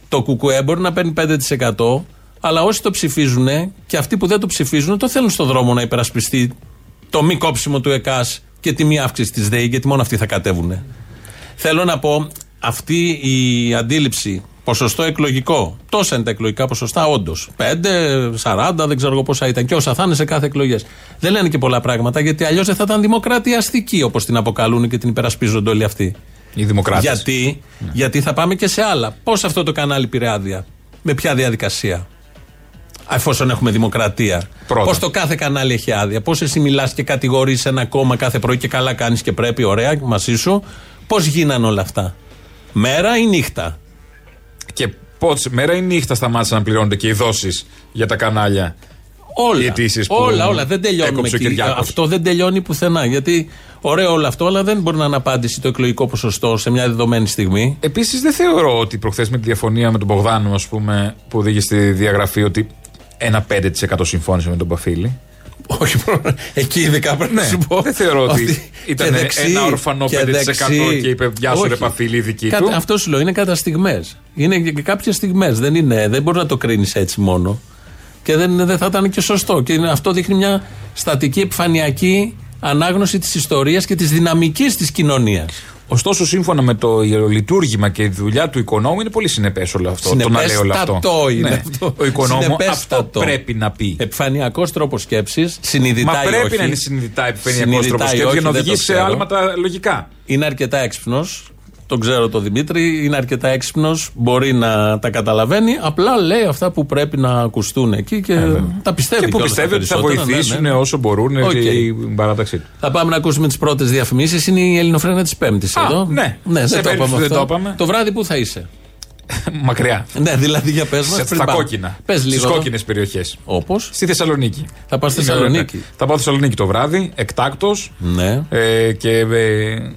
Το ΚΚΕ μπορεί να παίρνει 5%, αλλά όσοι το ψηφίζουν και αυτοί που δεν το ψηφίζουν το θέλουν στον δρόμο να υπερασπιστεί το μη κόψιμο του ΕΚΑΣ και τη μη αύξηση της ΔΕΗ, γιατί μόνο αυτοί θα κατέβουν. Θέλω να πω, αυτή η αντίληψη, ποσοστό εκλογικό, τόσα είναι τα εκλογικά ποσοστά, όντως. 5, 40, δεν ξέρω εγώ πόσα ήταν και όσα θα είναι σε κάθε εκλογές. Δεν λένε και πολλά πράγματα, γιατί αλλιώς δεν θα ήταν δημοκρατία αστική, όπως την αποκαλούν και την υπερασπίζονται όλοι αυτοί. Οι δημοκράτες. Γιατί, γιατί θα πάμε και σε άλλα. Πώς αυτό το κανάλι πήρε άδεια, με ποια διαδικασία; Εφόσον έχουμε δημοκρατία. Πρώτα. Πώς το κάθε κανάλι έχει άδεια; Πώς εσύ μιλάς και κατηγορείς ένα κόμμα κάθε πρωί και καλά κάνεις και πρέπει, ωραία, μαζί σου; Πώς γίνανε όλα αυτά; Μέρα ή νύχτα; Και πότε μέρα ή νύχτα σταμάτησαν να πληρώνονται και οι δόσεις για τα κανάλια. Όλα. Οι αιτήσεις που όλα, όλα. Δεν τελειώνουμε έκοψε ο εκεί. Κυριάκος. Αυτό δεν τελειώνει πουθενά. Γιατί ωραίο όλο αυτό, αλλά δεν μπορεί να είναι απάντηση το εκλογικό ποσοστό σε μια δεδομένη στιγμή. Επίσης, δεν θεωρώ ότι προχθές με τη διαφωνία με τον Μπογδάνο, ας πούμε, που οδήγησε στη διαγραφή ότι ένα 5% συμφώνησε με τον Παφίλη. Όχι, προ- εκεί ειδικά πρέπει να σου πω. Ναι, Δεν θεωρώ ότι ότι ήταν και δεξί ένα ορφανό 5% και δεξί. και είπε Γεια σου, Όχι. ρε Παφίλη, η δική Κα- του. Αυτό σου λέω, είναι κατά στιγμές. Είναι και κάποιες στιγμές. Δεν, είναι, δεν μπορεί να το κρίνεις έτσι μόνο. Και δεν, δεν θα ήταν και σωστό. Και είναι- αυτό δείχνει μια στατική επιφανειακή ανάγνωση της ιστορίας και της δυναμικής της κοινωνίας. Ωστόσο, σύμφωνα με το ιερολειτουργήμα και τη δουλειά του οικονόμου, είναι πολύ συνεπές όλο αυτό. Το να λέει όλο αυτό. Συνεπέστατο είναι Ναι. αυτό. Ο οικονόμου αυτό Συνεπέστατο. πρέπει να πει. Επιφανειακός τρόπος σκέψης, συνειδητά Μα ή πρέπει όχι. να είναι συνειδητά επιφανειακός Συνειδητά τρόπος ή σκέψης όχι, για να δεν το οδηγήσει σε ξέρω. άλματα λογικά. Είναι αρκετά έξυπνος. Τον ξέρω τον Δημήτρη. Είναι αρκετά έξυπνος. Μπορεί να τα καταλαβαίνει. Απλά λέει αυτά που πρέπει να ακουστούν εκεί και τα πιστεύει. Ε, Και που κιόλας τα πιστεύει ότι θα περισσότερα, ναι, βοηθήσουν ναι, ναι. όσο μπορούν Οκ. και η παράταξή του. Θα πάμε να ακούσουμε τις πρώτες διαφημίσεις. Είναι η Ελληνοφρένεια της Πέμπτης Α, εδώ. ναι. δεν, Σε το περίπτωση είπαμε δεν το αυτό. είπαμε. Το βράδυ που θα είσαι; Μακριά. ναι, δηλαδή για πες μας. Σε- Στα κόκκινα. Πες Στις λίγο. κόκκινες περιοχές. Όπως; Στη Θεσσαλονίκη. Θα πας στη Είναι Θεσσαλονίκη. ωραία. Θα πάω στη Θεσσαλονίκη το βράδυ, εκτάκτως. Ναι. Ε, και. Ε, ε,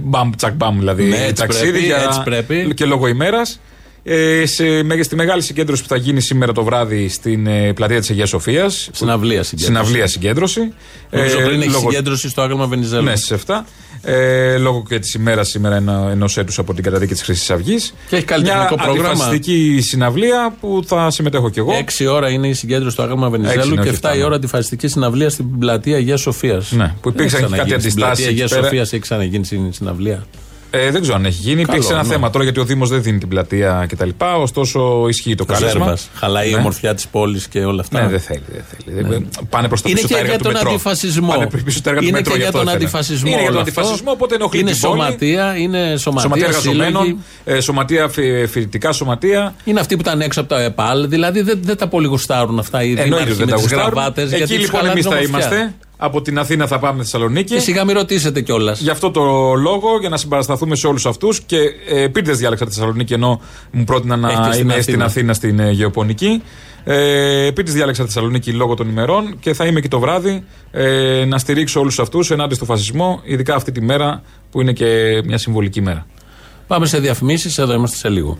μπαμ, τσακ μπαμ δηλαδή. Ναι, έτσι ταξίδι πρέπει, για, έτσι πρέπει. Και λόγω ημέρας. Ε, σε, με- στη μεγάλη συγκέντρωση που θα γίνει σήμερα το βράδυ στην ε, πλατεία της Αγίας Σοφίας. Συναυλία συγκέντρωση. Συναυλία συγκέντρωση. Νομίζω Ε, πριν έχει λόγω- συγκέντρωση στο άγαλμα Βενιζέλου. Ναι, στις 7. Ε, λόγω και της ημέρας σήμερα ενός έτους από την καταδίκη της Χρυσής Αυγής. Και έχει καλλιτεχνικό Μια πρόγραμμα. αντιφασιστική συναυλία που θα συμμετέχω κι εγώ. 6 ώρα είναι η συγκέντρωση στο άγαλμα Έξι Βενιζέλου είναι, και όχι 7 η εφτά, ώρα ναι. αντιφασιστική συναυλία στην πλατεία Αγίας Σοφίας. Ναι, που υπήρξαν και κάτι Στην πλατεία αντιστάσεις Αγίας εκεί πέρα. Σοφίας έχει ξαναγίνει στην συναυλία. Ε, δεν ξέρω αν έχει γίνει. Καλό, Υπήρξε ένα ναι. θέμα τώρα γιατί ο Δήμος δεν δίνει την πλατεία κτλ. Ωστόσο ισχύει το Ο κάλεσμα. Ζέρβας. Χαλάει η Ναι. ομορφιά της πόλης και όλα αυτά. Ναι, δεν θέλει. Δεν θέλει. Δεν- Πάνε προς τα Είναι πίσω και τα έργα για του τον μετρό. αντιφασισμό. Πάνε πίσω τα έργα του Είναι μετρό, και γι' για αυτό τον έφερα. αντιφασισμό. Είναι για τον όλο αυτό. αντιφασισμό, οπότε ενοχλεί Είναι την πόλη. σωματεία, είναι σωματεία, Σωματεία εργαζομένων, σύλλογοι. ε, σωματεία φοι- φοιτητικά σωματεία. Είναι αυτοί που ήταν έξω από το ΕΠΑΛ. Δηλαδή δεν, δεν τα πολύ γουστάρουν αυτά οι Εννοείται δήμαρχοι ότι δεν με τα τις γουστάρουν. γραβάτες. Εκεί λοιπόν εμείς θα είμαστε. Από την Αθήνα θα πάμε Θεσσαλονίκη. Και σιγά μην ρωτήσετε κιόλας. Γι' αυτό το λόγο, για να συμπαρασταθούμε σε όλους αυτούς και ε, επίτηδε διάλεξα τη Θεσσαλονίκη ενώ μου πρότεινα να Έχετε στην είμαι Αθήνα. στην Αθήνα στην ε, Γεωπονική. Ε, επίτηδε διάλεξα τη Θεσσαλονίκη λόγω των ημερών και θα είμαι και το βράδυ ε, να στηρίξω όλους αυτούς ενάντια στο φασισμό, ειδικά αυτή τη μέρα που είναι και μια συμβολική μέρα. Πάμε σε διαφημίσεις. Εδώ είμαστε σε λίγο.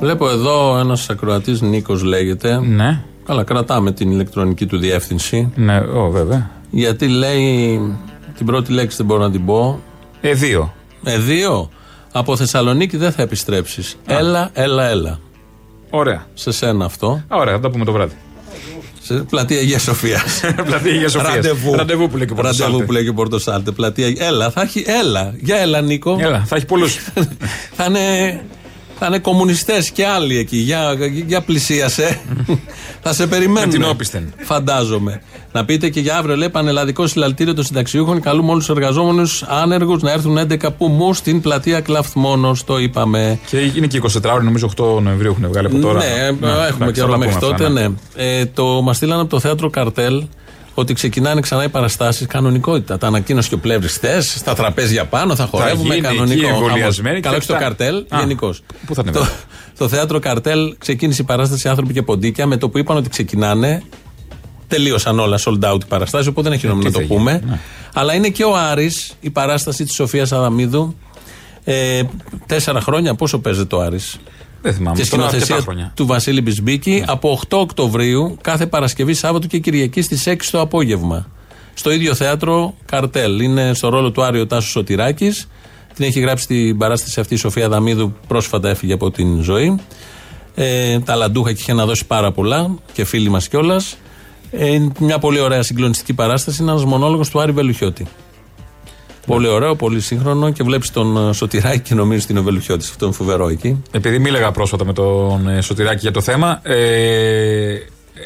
Βλέπω εδώ ένας ακροατής Νίκος λέγεται. Ναι. Καλά, κρατάμε την ηλεκτρονική του διεύθυνση. Ναι, ο, βέβαια. Γιατί λέει. Την πρώτη λέξη δεν μπορώ να την πω. Ε, δύο. Ε, δύο. Από Θεσσαλονίκη δεν θα επιστρέψεις. Έλα, έλα, έλα. Ωραία. Σε σένα αυτό. Α, Ωραία, θα τα πούμε το βράδυ. Σε πλατεία Αγίας Σοφίας. Πλατεία Αγίας Σοφίας. Ραντεβού. Ραντεβού που λέει και ο Πορτοσάλτε. Ραντεβού που λέει και ο Πορτοσάλτε. Πλατεία. Έλα, θα έχει. Έλα. Για έλα, Νίκο. Έλα, θα έχει πολλούς. θα είναι. Θα είναι κομμουνιστές και άλλοι εκεί. Για, για πλησίασε. θα σε περιμένουν. Με την όπισθεν. Φαντάζομαι. Να πείτε και για αύριο, λέει, πανελλαδικό συλλαλητήριο των συνταξιούχων. Καλούμε όλους τους εργαζόμενους άνεργους να έρθουν 11 που μου στην πλατεία Κλαφθμόνο. Το είπαμε. Και είναι και 24 ώρε, νομίζω 8 Νοεμβρίου έχουν βγάλει από τώρα. Ναι, έχουμε εντάξει, και θα όλα τα μέχρι πούμε τότε. αυτά, ναι. Ναι. Ε, το μας στείλανε από το θέατρο Καρτέλ ότι ξεκινάνε ξανά οι παραστάσεις κανονικότητα. Τα ανακοίνωσε και ο πλεύρης χθες. Στα τραπέζια πάνω θα χορεύουμε γίνει κανονικό. εκεί εμβολιασμένοι χαμός. Καλά, όχι και στο αυτά. καρτέλ, Α, γενικώς. πού θα το, ανεβαίνει. το θέατρο Καρτέλ ξεκίνησε η παράσταση Άνθρωποι και Ποντίκια με το που είπαν ότι ξεκινάνε. Τελείωσαν όλα sold out οι παραστάσεις, οπότε δεν έχει νόημα να τι το θα πούμε. γίνει, ναι. Αλλά είναι και ο Άρης, η παράσταση της Σοφίας Αδαμίδου. Ε, τέσσερα χρόνια πόσο παίζεται το Άρης; Δεν θυμάμαι. και τώρα αρκετά σκηνοθεσία χρόνια. Ναι. του Βασίλη Μπισμπίκη από 8 Οκτωβρίου κάθε Παρασκευή, Σάββατο και Κυριακή στις 6 το απόγευμα. Στο ίδιο θέατρο Καρτέλ. Είναι στο ρόλο του Άριο Τάσου Σωτηράκης. Την έχει γράψει την παράσταση αυτή η Σοφία Δαμίδου, που πρόσφατα έφυγε από την ζωή. Ε, ταλαντούχα και είχε να δώσει πάρα πολλά και φίλοι μας κιόλας. Ε, είναι μια πολύ ωραία συγκλονιστική παράσταση. Είναι ένας μονόλογος του Άρη Βελουχιώτη. Πολύ ωραίο, πολύ σύγχρονο και βλέπεις τον ε, Σωτηράκη και νομίζεις ότι είναι ο Βελουχιώτης. Αυτό είναι φοβερό εκεί. Επειδή μίλαγα πρόσφατα με τον ε, Σωτηράκη για το θέμα, ε,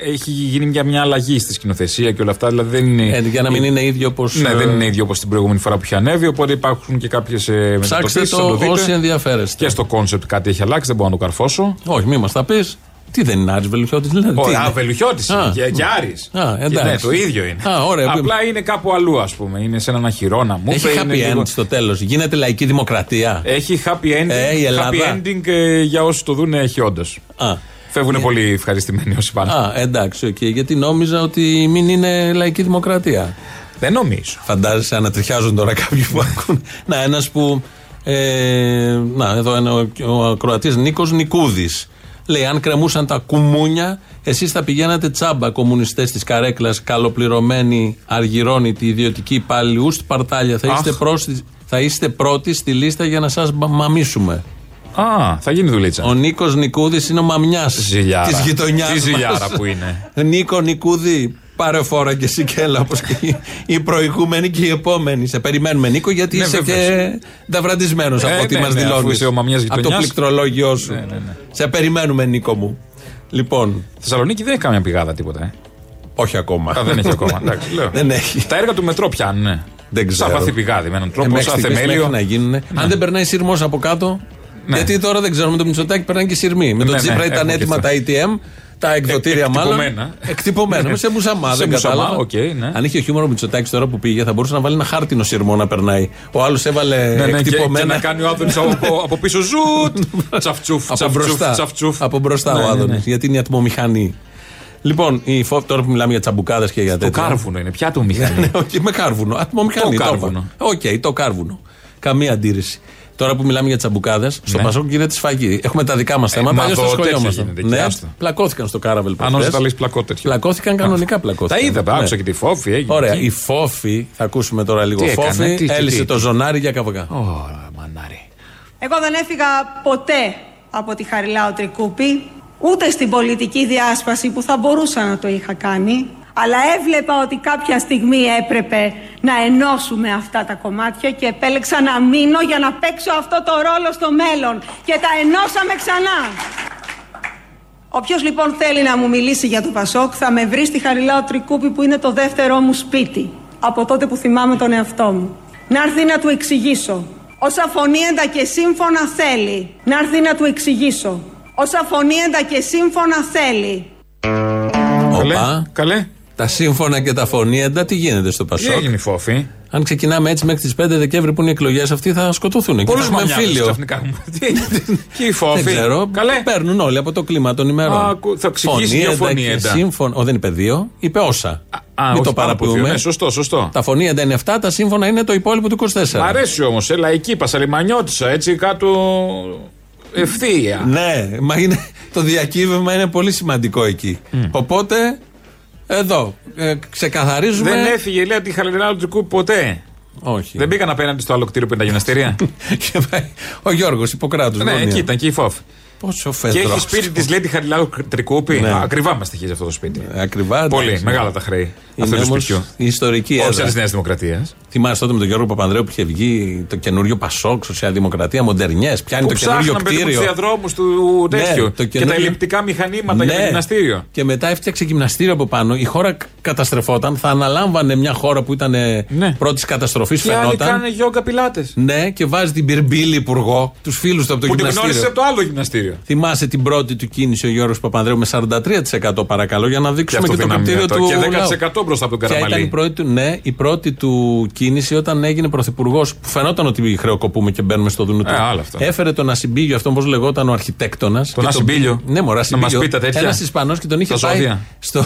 έχει γίνει μια, μια αλλαγή στη σκηνοθεσία και όλα αυτά. Δηλαδή δεν είναι, Ε, για να μην είναι ίδιο όπως. Ναι, δεν είναι ίδιο όπως την προηγούμενη φορά που είχε ανέβει. Οπότε υπάρχουν και κάποιες ε, Ψάξτε μετατοπίσεις, θα το δείτε. όσοι ενδιαφέρεστε. Και στο κόνσεπτ κάτι έχει αλλάξει, δεν μπορώ να το καρφώσω. Όχι, μη μας τα πεις. Τι δεν είναι Άρης Βελουχιώτης, δηλαδή. Ο τι είναι; Α, Βελουχιώτης Α. είναι και, και Άρης. Α, Και εντάξει. ναι, το ίδιο είναι. Α, ωραία. Απλά είναι κάπου αλλού, ας πούμε. Είναι σε έναν αχυρώνα μου. Έχει happy end στο τέλος. Γίνεται λαϊκή δημοκρατία. Έχει happy ending. Ε, η Ελλάδα. happy ending ε, για όσους το δουν έχει όντως. Α, Φεύγουν πολύ ευχαριστημένοι όσοι πάνε. α, εντάξει, οκ. Γιατί νόμιζα ότι μην είναι λαϊκή δημοκρατία. Δεν νομίζω. Φαντάζεσαι, ανατριχιάζουν τώρα κάποιοι που ακούν. Να, ένας που. Ε, να, εδώ είναι ο, ο ακροατής Νίκος Νικούδης. Λέει: Αν κρεμούσαν τα κουμούνια, εσείς θα πηγαίνατε τσάμπα κομμουνιστές της καρέκλας, καλοπληρωμένοι, αργυρώνητοι, ιδιωτικοί υπάλληλοι, ουστ παρτάλια. Θα Αχ. είστε, πρόσι- θα είστε πρώτοι στη λίστα για να σας μαμίσουμε. Α, θα γίνει δουλίτσα. Ο Νίκος Νικούδης είναι ο μαμιάς Ζηλιάρα. της γειτονιάς Τι ζηλιάρα που είναι. Νίκο Νικούδη, πάρε φόρα και εσύ και έλα όπως και οι- οι προηγούμενοι και οι επόμενοι. Σε περιμένουμε, Νίκο, γιατί Ναι, είσαι βέβαιως. και ταυρατισμένο Ε, από ό,τι ναι, μας ναι, αφού δηλώνεις. είσαι ο μαμιάς Από το γειτονιάς. πληκτρολόγιο σου. Ναι, ναι, ναι. Σε περιμένουμε, Νίκο μου. Λοιπόν, Θεσσαλονίκη δεν έχει καμία πηγάδα τίποτα. Ε. όχι ακόμα. Α, δεν έχει ακόμα. Εντάξει, λέω. Δεν έχει. Τα έργα του μετρό πιάνουν. ναι. Δεν ξέρω. Σαν βαθύ πηγάδι με έναν Ε, τρόπο, μέχρι σαν στιγμής θεμέλιο. μέχρι να γίνουν. Αν δεν περνάει σειρμό από κάτω. Ναι. Γιατί τώρα δεν ξέρω, με το Μητσοτάκι περνάνε και σειρμοί. Με τον Ναι, Τσίπρα ναι, ήταν έχουμε έτοιμα και τα ATM, τα εκδοτήρια μάλλον. εκτυπωμένα. Εκτυπωμένα. σε μουσαμά, Σε δεν μουσαμά, κατάλαβα. οκ, ναι. Αν είχε χιούμορο ο Μητσοτάκης τώρα που πήγε, θα μπορούσε να βάλει ένα χάρτινο σειρμό να περνάει. Ο άλλος έβαλε Ναι, ναι, και, και εκτυπωμένα. να κάνει ο Άδωνης από, από πίσω ζουτ. Τσαφτσούφ, από τσαφτσούφ, μπροστά, τσαφτσούφ. από μπροστά Ναι, ο ναι, Άδωνης. ναι. Γιατί είναι η ατμομηχανή. Λοιπόν, η φόβ, τώρα που μιλάμε για τσαμπουκάδες και για Το τέτοια. κάρβουνο είναι, πια το Ναι, μηχανή. όχι, με κάρβουνο. Ατμομηχανή. Το το κάρβουνο. είπα. Οκ, το κάρβουνο. Καμία αντίρρηση. Τώρα που μιλάμε για τσαμπουκάδες, στο Ναι. Πασόκ γίνεται σφαγή. Έχουμε τα δικά μας θέματα, μα αλλιώς το εδώ τέτοια σχολιόμαστε. γίνεται εκεί, Ναι, άστο. πλακώθηκαν στο κάραβελ Αν προχθές. όχι τα λες πλακό τέτοιο. Πλακώθηκαν κανονικά Τα πλακώθηκαν. είδα, Ναι. άκουσα και τη φόφη. έγινε Ωραία. εκεί. Η Φόφη, θα ακούσουμε τώρα λίγο Τι έκανε, Φόφη, τι, τι, έλυσε τι, το τι. ζωνάρι για καβγά. Ωρα, μανάρι. Εγώ δεν έφυγα ποτέ από τη Χαριλάου Τρικούπη, ούτε στην πολιτική διάσπαση που θα μπορούσα να το είχα κάνει, αλλά έβλεπα ότι κάποια στιγμή έπρεπε να ενώσουμε αυτά τα κομμάτια και επέλεξα να μείνω για να παίξω αυτό το ρόλο στο μέλλον και τα ενώσαμε ξανά. Όποιος λοιπόν θέλει να μου μιλήσει για το Πασόκ θα με βρει στη Χαριλάου Τρικούπη που είναι το δεύτερό μου σπίτι από τότε που θυμάμαι τον εαυτό μου. Να έρθει να του εξηγήσω. Όσα φωνήεντα και σύμφωνα θέλει. Να έρθει να του εξηγήσω. Όσα φωνήεντα και σύμφωνα θέλει. Καλέ, Οπα. καλέ. Τα σύμφωνα και τα φωνήεντα, τι γίνεται στο Τι Πασόκ. έγινε η φόφη; Αν ξεκινάμε έτσι μέχρι τις 5 Δεκέμβρη που είναι οι εκλογές, αυτοί θα σκοτωθούν. Και Πολλούς θα έχουμε μανιάδε εμφύλιο. ξαφνικά μου. Τι έγινε. Και η φόφη; Δεν ξέρω. Καλέ. Παίρνουν όλοι από το κλίμα των ημερών. Α, ακού- θα εξηγήσει δύο Φωνήεντα και φωνήεντα. Σύμφωνα. Ο, δεν είπε δύο, είπε όσα. Α, Μην όχι το πάνω από δύο. παραποιούμε. Ναι, σωστό, σωστό. Τα φωνήεντα είναι 7, τα σύμφωνα είναι το υπόλοιπο του 24. Μ' αρέσει όμως, ε, λαϊκή, πασαλιμανιώτησα, έτσι κάτω ευθεία. Ναι, μα είναι, το διακύβευμα είναι πολύ σημαντικό εκεί. Οπότε, εδώ, ε, ξεκαθαρίζουμε. Δεν έφυγε, λέει, από τη Χαλινάλου του ποτέ. Όχι. Δεν μπήκαν απέναντι στο άλλο κτίριο που είναι τα γυμναστήρια. Και πάει ο Γιώργος Ιπποκράτου. ναι, εκεί ήταν και η φόφη. Πόσο Και φεδρός. έχει σπίτι της Λέτη Χαριλάου Τρικούπη. Ναι. Ακριβά μα στοιχίζει αυτό το σπίτι. Ακριβά. Πολύ εντάξει. μεγάλα τα χρέη. Είναι Αυτό το όμως σπιτιού. η ιστορική Όχι έδρα. της Νέας Δημοκρατίας. Θυμάσαι τότε με τον Γιώργο Παπανδρέου που είχε βγει το καινούριο Πασόκ, Σοσιαλδημοκρατία, Μοντερνιές. Πιάνει Που το καινούριο ψάχναμε τους κτίριο. διαδρόμους του Ναι, τέτοιου. το Και τα καινούριο- ελλειπτικά μηχανήματα για Ναι. το γυμναστήριο. Και μετά έφτιαξε γυμναστήριο από πάνω. Η χώρα κα- καταστρεφόταν. Θα αναλάμβανε μια χώρα που ήταν πρώτης καταστροφής, Και άλλοι φαινόταν. κάνουν γιόγκα πιλάτε. Ναι, και βάζει την Μπυρμπίλη υπουργό, τους φίλους του από το Που την γυμναστήριο. γνώρισε από το άλλο γυμναστήριο. Θυμάσαι την πρώτη του κίνηση ο Γιώργος Παπανδρέου με 43% παρακαλώ για να δείξουμε αυτό και, το δυναμία κριτήριο το. του. Και λαού. 10% μπροστά από τον Ποια Καραμαλή. ήταν η πρώτη του, ναι, η πρώτη του κίνηση όταν έγινε πρωθυπουργός, που φαινόταν ότι χρεοκοπούμε και μπαίνουμε στο δούνο του. Ε, άλλο αυτό. Έφερε τον Ασυμπίγιο, αυτόν πώς λεγόταν ο αρχιτέκτονας. Τον Ασυμπίγιο; Ναι, μωρά, Να μας πει τα τέτοια. Ένας Ισπανός και τον είχε Τα πάει. ζώδια. Στο,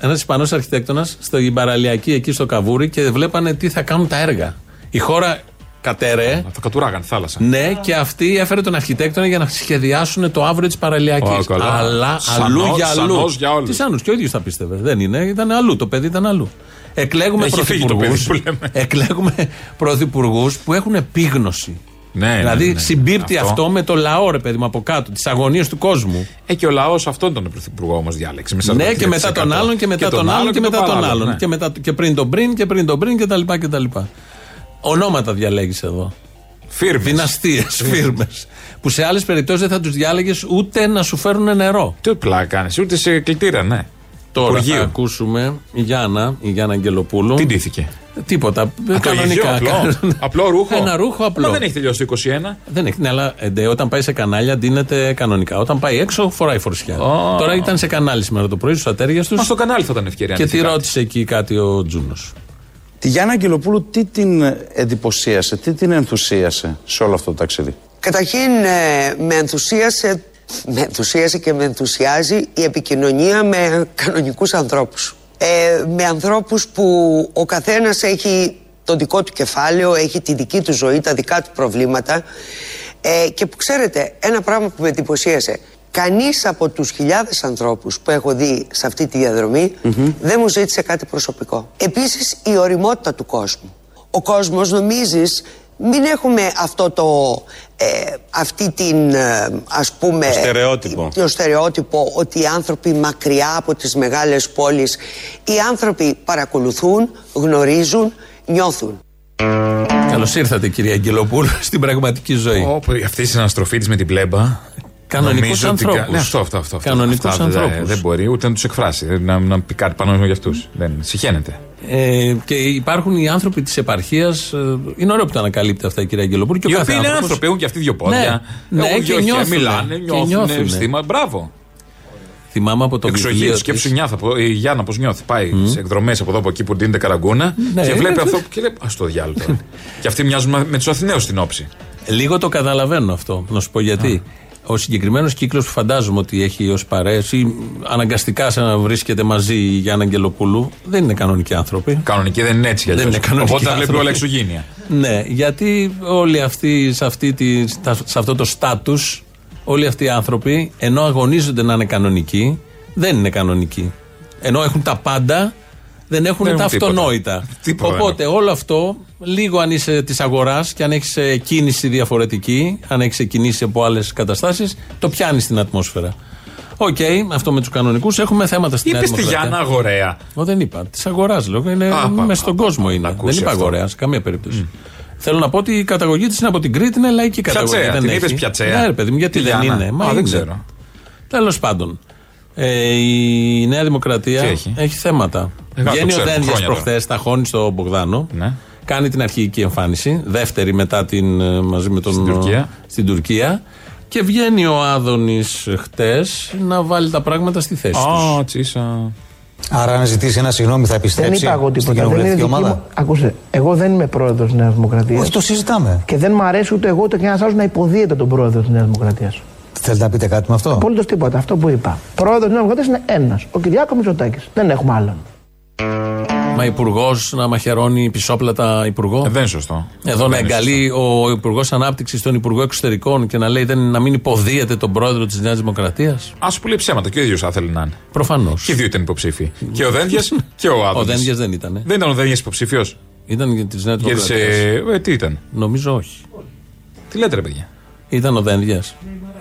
ένας Ισπανός αρχιτέκτονας στην παραλιακή εκεί στο Καβούρι και βλέπανε τι θα κάνουν τα έργα. Η χώρα κατέρεε. Θα κατουράγαν θάλασσα. Ναι, και αυτή έφερε τον αρχιτέκτονα για να σχεδιάσουν το αύριο τη παραλιακής. Ω, καλά. Αλλά Σανός- αλλού για αλλού. σανός για όλους. Τι άλλου, και ο ίδιος τα πίστευε. Δεν είναι, ήταν αλλού. Το παιδί ήταν αλλού. Εκλέγουμε Έχει φύγει το πρωθυπουργούς- παιδί που λέμε. Εκλέγουμε πρωθυπουργούς που έχουν επίγνωση. Ναι, δηλαδή ναι, ναι. συμπίπτει αυτό. Αυτό. με το λαό, ρε παιδί μου, από κάτω, τις αγωνίες του κόσμου. Ε, και ο λαός αυτόν τον πρωθυπουργό όμως διάλεξε. με Ναι, και 43%. μετά τον άλλον και μετά τον άλλον και μετά τον παράλληλο, άλλον. ναι. Και, μετά, και πριν τον πριν και πριν τον πριν και τα λοιπά και τα λοιπά. Ονόματα διαλέγεις εδώ. Φίρμες. Δυναστείες, φίρμες. που σε άλλες περιπτώσεις δεν θα τους διάλεγες ούτε να σου φέρουν νερό. Τι πλάκα κάνεις, ούτε σε κλητήρα, ναι. Τώρα Υπουργείο. θα ακούσουμε η Γιάννα, η Γιάννα Αγγελοπούλου. Τι ντύθηκε; Τίποτα. Α, το ίδιο, κανονικά. απλό. απλό ρούχο. Ένα ρούχο απλό. Μα δεν έχει τελειώσει το 21. Δεν έχει, ναι, αλλά εντε, όταν πάει σε κανάλια ντύνεται κανονικά. Όταν πάει έξω φοράει φορεσιά. Τώρα ήταν σε κανάλι σήμερα το πρωί στους ατέρια τους. Μα στο κανάλι θα ήταν ευκαιρία. Και αν τη είχε κάτι. ρώτησε εκεί κάτι ο Τζούνος. Τη Γιάννα Αγγελοπούλου τι την εντυπωσίασε, τι την ενθουσίασε σε όλο αυτό το ταξίδι; Καταρχήν ε, με ενθουσίασε, με ενθουσίασε και με ενθουσιάζει η επικοινωνία με κανονικούς ανθρώπους. Ε, με ανθρώπους που ο καθένας έχει το δικό του κεφάλαιο, έχει τη δική του ζωή, τα δικά του προβλήματα ε, και που ξέρετε ένα πράγμα που με εντυπωσίασε Κανείς από τους χιλιάδες ανθρώπους που έχω δει σε αυτή τη διαδρομή δεν μου ζήτησε κάτι προσωπικό. Επίσης η οριμότητα του κόσμου. Ο κόσμος νομίζεις μην έχουμε αυτό το, ε, αυτή την ε, ας πούμε Το στερεότυπο. το στερεότυπο ότι οι άνθρωποι μακριά από τις μεγάλες πόλεις οι άνθρωποι παρακολουθούν, γνωρίζουν, νιώθουν. Καλώς ήρθατε, κυρία Αγγελοπούλου, στην πραγματική ζωή. Όπου αυτή η συναστροφή της με την πλέμπα. Κανονικούς νομίζω ότι ανθρώπους. κα- Ναι, αυτό, αυτό. αυτό, αυτό. Κανονικούς Αυτά δεν- ανθρώπους. Δεν μπορεί ούτε να τους εκφράσει. Να, να πει κάτι πάνω για αυτούς. Δεν συχαίνεται. Ε, και υπάρχουν οι άνθρωποι της επαρχίας. είναι ωραίο που τα ανακαλύπτει αυτά η κυρία Αγγελοπούλου. Και ο Οι κάθε οποίοι είναι άνθρωπος- άνθρωποι, έχουν και αυτοί δύο πόδια. Ναι, έχουν ναι, και δύο χέρια, νιώθουνε. Μιλάνε, Και νιώθουν νιώθουνε. αισθήματα. Μπράβο. Θυμάμαι από το Εξωγή, βιβλίο σκέψου της. νιάθα. από- Η Γιάννα πώς νιώθει. Πάει σε εκδρομές από εδώ από εκεί που ντύνεται καραγκούνα Ναι, και είναι βλέπει αυτό. αυτό και λέει Α το διάλογο. τώρα». και αυτοί μοιάζουν με τους Αθηναίους στην όψη. Λίγο το καταλαβαίνω αυτό. Να σου πω γιατί. Ο συγκεκριμένος κύκλος που φαντάζομαι ότι έχει ως παρέες ή αναγκαστικά σαν να βρίσκεται μαζί η Γιάννα Αγγελοπούλου δεν είναι κανονικοί άνθρωποι. Κανονική δεν είναι έτσι κι Δεν αλλιώς. είναι κανονικοί Οπότε τα βλέπει άνθρωποι. όλα εξωγήνια. Ναι, γιατί όλοι αυτοί σε, αυτή τη, στα- σε αυτό το στάτους, όλοι αυτοί οι άνθρωποι, ενώ αγωνίζονται να είναι κανονικοί, δεν είναι κανονικοί. Ενώ έχουν τα πάντα, δεν έχουν Δεν τα έχουν τίποτα. αυτονόητα. Τίποτα δεν Οπότε όλο αυτό, λίγο αν είσαι της αγοράς και αν έχεις κίνηση διαφορετική, αν έχεις κινήσει από άλλες καταστάσεις, το πιάνεις στην ατμόσφαιρα. Οκ, αυτό με τους κανονικούς. Έχουμε θέματα στην Είπες στη Δημοκρατία. Γιάννα αγορέα. Εγώ δεν είπα. Της αγοράς λέω. Είναι Α, πα, μέσα στον πα, κόσμο πα, είναι. να Δεν ακούσει είπα αυτό. αγορέα σε καμία περίπτωση. Θέλω να πω ότι η καταγωγή της είναι από την Κρήτη, είναι λαϊκή καταγωγή. Πιατσέα, δεν την έχει. είπες πιατσέα. Ναι, ρε παιδί μου, γιατί Τη δεν Γιάννα. είναι. Α, δεν ξέρω. Τέλος πάντων. Ε, η Νέα Δημοκρατία Τι έχει; θέματα. Ε, το Βγαίνει ο ξέρουμε, Δένδιας χρόνια προχθές, τα χώνει στο Μπογδάνο. Ναι. Κάνει την αρχική εμφάνιση. Δεύτερη μετά την ε, μαζί με τον. Στην Τουρκία. στην Τουρκία. Και βγαίνει ο Άδωνης χτες να βάλει τα πράγματα στη θέση τους. Α, τσίσα. Άρα, αν ζητήσει ένα συγγνώμη, θα Δεν επιστρέψει είπα εγώ στην τίποτα. Δεν είναι κοινοβουλευτική δική ομάδα; μου. Ακούστε, εγώ δεν είμαι πρόεδρος της Νέας Δημοκρατίας. Όχι, το συζητάμε. Και δεν μου αρέσει ούτε εγώ ούτε κανένας άλλος να υποδίεται τον πρόεδρο της Νέας Δημοκρατίας. Θέλετε να πείτε κάτι με αυτό; Απολύτω τίποτα. Αυτό που είπα. Πρόεδρος τη Νέα Δημοκρατία είναι ένας. Ο Κυριάκος Μητσοτάκης. Δεν έχουμε άλλον. Μα υπουργός να μαχαιρώνει πισόπλατα υπουργό; Ε, δεν είναι σωστό. Εδώ να Δεν είναι εγκαλεί ο Υπουργός Ανάπτυξης στον Υπουργό Εξωτερικών και να λέει δεν, να μην υποδίεται τον πρόεδρο της Νέας Δημοκρατίας; Α σου λέει ψέματα και ο ίδιος θα ήθελε να είναι. Προφανώς. Και οι δύο ήταν υποψήφοι. και ο Δένδιας και ο Άδωνης. Ο Δένδιας δεν ήταν. Δεν ήταν ο Δένδιας υποψήφιος; Ήταν για της Νέας Για τις, Δημοκρατίας. ε, ε, τι ήταν; Νομίζω όχι. Τι λέτε, ρε παιδιά; Ήταν ο Δένδιας.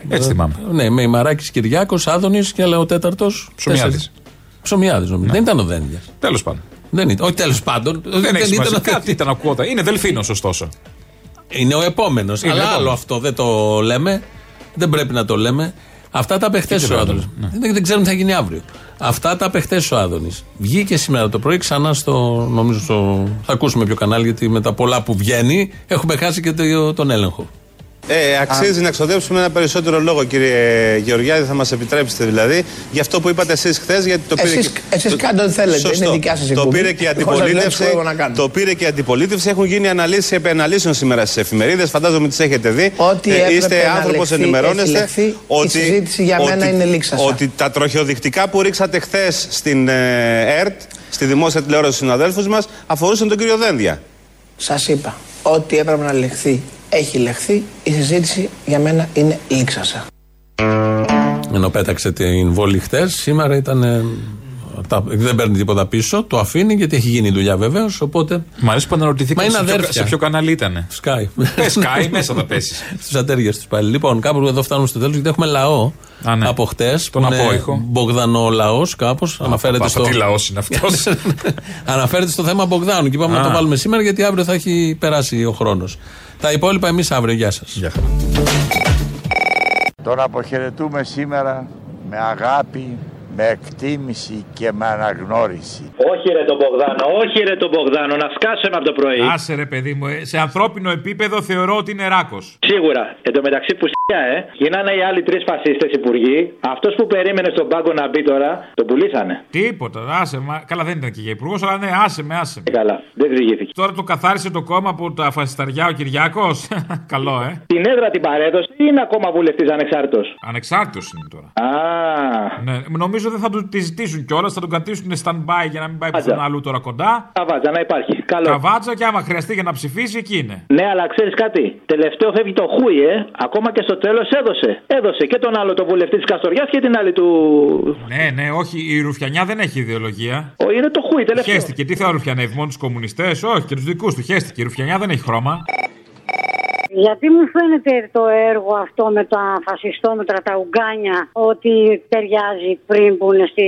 Έτσι θυμάμαι. Ναι, με Ημαράκη Κυριάκος, Άδωνης και αλλά ο τέταρτος. Ψωμιάδης. Ψωμιάδης νομίζω. Δεν ήταν ο Δένδια. Τέλος πάντων. Δεν ήταν. Όχι, τέλος πάντων. Δεν, έχει σημασία. ο Κάτι ήταν ακούγοντα. Είναι Δελφίνος, ωστόσο. Είναι ο επόμενος. Είναι Αλλά επόμενος. άλλο αυτό δεν το λέμε. Δεν πρέπει να το λέμε. Αυτά τα απεχθές Και ο βέβαια, Άδωνης. ναι. Δεν, δεν ξέρουμε τι θα γίνει αύριο. Αυτά τα απεχθές ο Άδωνης. Βγήκε σήμερα το πρωί ξανά στο. Νομίζω στο, θα ακούσουμε ποιο κανάλι γιατί με τα πολλά που βγαίνει έχουμε χάσει και το- τον έλεγχο. Ε, αξίζει να εξοδέψουμε ένα περισσότερο λόγο, κύριε Γεωργιάδη, θα μας επιτρέψετε δηλαδή, για αυτό που είπατε εσείς χθες. Γιατί το πήρε Εσείς- και- εσείς κάντε ό,τι θέλετε, Σωστό. είναι δικιά σας Το εκπομπή. πήρε και η Εγώ σας λέω τι αντιπολίτευση. σκοπεύω να κάνω. Το πήρε και η αντιπολίτευση. Έχουν γίνει αναλύσεις επί αναλύσεων σήμερα στις εφημερίδες. Φαντάζομαι τις έχετε δει. Ό,τι έπρεπε είστε να άνθρωπος, λεχθεί, ενημερώνεστε. έχει λεχθεί. Η συζήτηση για μένα είναι λήξασα. Ότι τα τροχιοδεικτικά που ρίξατε χθες στην ε, ΕΡΤ, στη δημόσια τηλεόραση στους συναδέλφους μας, αφορούσαν τον κύριο Δένδια. Σας είπα, ό,τι έπρεπε να λεχθεί έχει λεχθεί. Η συζήτηση για μένα είναι λήξασα. Ενώ πέταξε την βόλη χτες, σήμερα ήταν. Ε, τα- δεν παίρνει τίποτα πίσω, το αφήνει γιατί έχει γίνει η δουλειά βεβαίως. Οπότε. Μ' αρέσει που αναρωτηθήκατε Μα είναι σε, ποιο, αδέρφια. σε ποιο κανάλι ήταν. Sky. Ε, Sky, μέσα θα πέσεις. Στου ατέρια τους πάλι. Λοιπόν, κάπου εδώ φτάνουμε στο τέλος γιατί έχουμε λαό Α, ναι. από χτες. Τον απόϊχο. Μπογδανό λαός, κάπως. Αναφέρεται παπα, στο. τι λαός είναι αυτός. Αναφέρεται στο θέμα Μπογδάνου και είπαμε Α. να το βάλουμε σήμερα γιατί αύριο θα έχει περάσει ο χρόνος. Τα υπόλοιπα εμείς αύριο. Γεια σας. Τον αποχαιρετούμε σήμερα με αγάπη, με εκτίμηση και με αναγνώριση. Όχι ρε τον Μπογδάνο, όχι ρε τον Μπογδάνο, να σκάσουμε από το πρωί. Άσε ρε παιδί μου, ε, σε ανθρώπινο επίπεδο θεωρώ ότι είναι ράκος. Σίγουρα. Εν τω μεταξύ που στιά, ε. Γίνανε οι άλλοι τρεις φασίστες υπουργοί. Αυτός που περίμενε στον πάγκο να μπει τώρα, τον πουλήσανε. Τίποτα, άσε μα. Καλά, δεν ήταν και για υπουργός, αλλά ναι, άσε με, άσε με. Καλά, δεν διηγήθηκε. Τώρα το καθάρισε το κόμμα από τα φασισταριά ο Κυριάκος. Καλό, ε. Την έδρα την παρέδωσε ή είναι ακόμα βουλευτής ανεξάρτητος; Ανεξάρτητος είναι τώρα. Α, Ναι, νομίζω δεν θα του τη ζητήσουν κιόλας, θα τον κρατήσουν stand-by για να μην πάει πουθενά αλλού τώρα κοντά. καβάτζα να υπάρχει. Καλό. Καβάτσα και άμα χρειαστεί για να ψηφίσει, εκεί είναι. Ναι, αλλά ξέρεις κάτι. Τελευταίο φεύγει το Χούι, ε. Ακόμα και στο τέλος έδωσε. Έδωσε και τον άλλο το βουλευτή της Καστοριάς και την άλλη του. Ναι, ναι, όχι, η Ρουφιανιά δεν έχει ιδεολογία. Ο, είναι το Χούι, τελευταίο. Χαίστηκε, τι θα ρουφιανεύει, μόνο τους κομμουνιστές, όχι και τους δικούς του. Χαίστηκε, η Ρουφιανιά δεν έχει χρώμα. Γιατί μου φαίνεται το έργο αυτό με τα φασιστόμετρα, τα ουγγάνια, ότι ταιριάζει πριν που είναι στη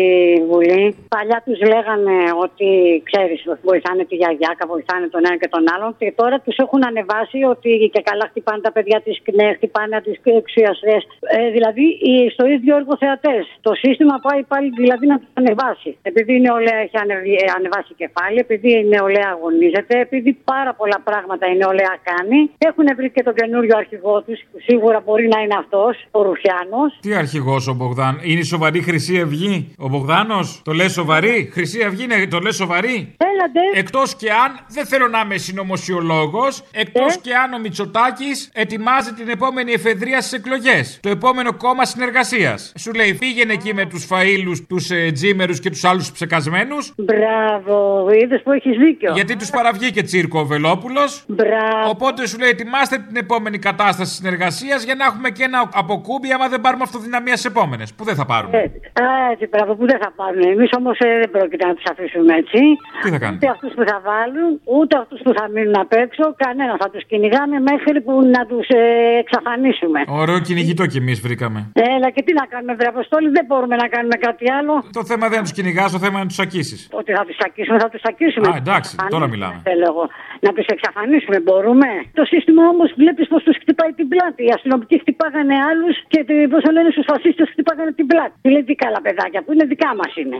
Βουλή. Παλιά τους λέγανε ότι ξέρεις, βοηθάνε τη γιαγιάκα, βοηθάνε τον ένα και τον άλλον. Και τώρα τους έχουν ανεβάσει ότι και καλά χτυπάνε τα παιδιά της ΚΝΕ, χτυπάνε τις εξουσιαστές. Ε, δηλαδή οι- στο ίδιο έργο θεατές. Το σύστημα πάει πάλι δηλαδή να τους ανεβάσει. Επειδή η νεολαία έχει ανεβεί- ε, ανεβάσει κεφάλι, επειδή η νεολαία αγωνίζεται, επειδή πάρα πολλά πράγματα η νεολαία κάνει. Έχουν βρει και τον καινούριο αρχηγό του, που σίγουρα μπορεί να είναι αυτός, ο Ρουφιάνος. Τι αρχηγός ο Μπογδάν, είναι η σοβαρή Χρυσή Αυγή; Ο Μπογδάνος, το λες σοβαρή; Χρυσή Αυγή είναι, το λες σοβαρή; Έλατε. Εκτός και αν, δεν θέλω να είμαι συνωμοσιολόγος, εκτός και αν ο Μητσοτάκης ετοιμάζει την επόμενη εφεδρεία στις εκλογές. Το επόμενο κόμμα συνεργασίας. Σου λέει πήγαινε εκεί με τους φαίλου, τους ε, τζίμερους και τους άλλους ψεκασμένους; Μπράβο, είδες που έχεις δίκιο. Γιατί τους παραβγήκε τσίρκο ο Βελόπουλος; Μπράβο. Οπότε σου λέει ετοιμάστε την επόμενη κατάσταση συνεργασίας για να έχουμε και ένα αποκούμπι άμα δεν πάρουμε αυτοδυναμία στις επόμενες. Που δεν θα πάρουμε. Έτσι, Α, έτσι, μπράβο, που δεν θα πάρουν. Εμείς όμως δεν πρόκειται να τους αφήσουμε έτσι. Τι θα κάνετε. Ούτε αυτούς που θα βάλουν, ούτε αυτούς που θα μείνουν απ' έξω. Κανένας θα τους κυνηγάμε μέχρι που να τους εξαφανίσουμε. Ωραίο κυνηγητό κι εμείς βρήκαμε. Έλα και τι να κάνουμε, Βρε Αποστόλη, δεν μπορούμε να κάνουμε κάτι άλλο. Το θέμα δεν είναι να τους κυνηγάς, το θέμα είναι να τους ακίσεις. Ότι θα τους ακίσουμε, θα τους ακίσουμε. Α, εντάξει, τώρα Εξαφανίσουμε, μιλάμε. Θέλω εγώ. Να τους εξαφανίσουμε, μπορούμε. Το σύστημα όμως βλέπεις πως τους χτυπάει την πλάτη. Οι αστυνομικοί χτυπάγανε άλλους και πώς το λένε στους φασίστες χτυπάγανε την πλάτη. Τι λέει τι καλά παιδάκια που είναι δικά μας είναι.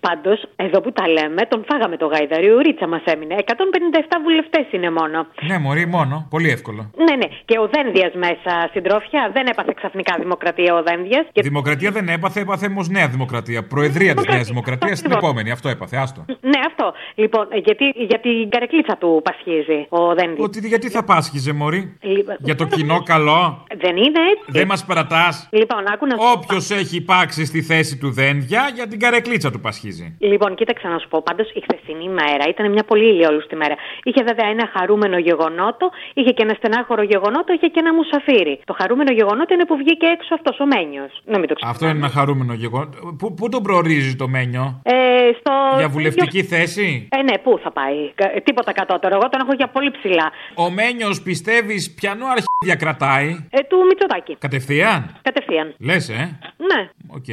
Πάντως, εδώ που τα λέμε, τον φάγαμε το γαϊδαρί, ο Ρίτσα μας έμεινε. 157 βουλευτές είναι μόνο. Ναι, Μωρή, μόνο. Πολύ εύκολο. Ναι, ναι. Και ο Δένδιας μέσα, συντρόφια. Δεν έπαθε ξαφνικά δημοκρατία ο Δένδιας. Και... Δημοκρατία δεν έπαθε, έπαθε όμως νέα δημοκρατία. Προεδρία της Νέας Δημοκρατίας την επόμενη. Αυτό έπαθε, άστο. Ναι, αυτό. Λοιπόν, γιατί για την καρεκλίτσα του πασχίζει ο Δένδια. Ότι γιατί θα πάσχιζε, Μωρή. Λοιπόν, Για το κοινό καλό; Δεν είναι έτσι. Δεν μας παρατά. Λοιπόν, άκου να σου Όποιος έχει υπάρξει στη θέση του Δένδια για την καρεκλίτσα του πασχίζει. Λοιπόν, κοίταξε να σου πω. Πάντως η χθεσινή μέρα ήταν μια πολύ ηλιόλουστη μέρα. Είχε βέβαια ένα χαρούμενο γεγονότο, είχε και ένα στενάχωρο γεγονότο, είχε και ένα μουσαφίρι. Το χαρούμενο γεγονότο είναι που βγήκε έξω αυτός ο Μένιος. Να μην το ξέρω. Αυτό είναι ένα χαρούμενο γεγονό. Πού, πού τον προορίζει το μένιο; Ε, στο Για βουλευτική θέση; Ε, ναι, πού θα πάει; Ε, τίποτα κατώτερο. Εγώ τον έχω για πολύ ψηλά. Ο Μένιο πιστεύεις πιανού αρχίδια κρατάει; Ε, του Μητσοτάκη. Κατευθείαν; Κατευθείαν. Λες, ε; Ναι. Οκ.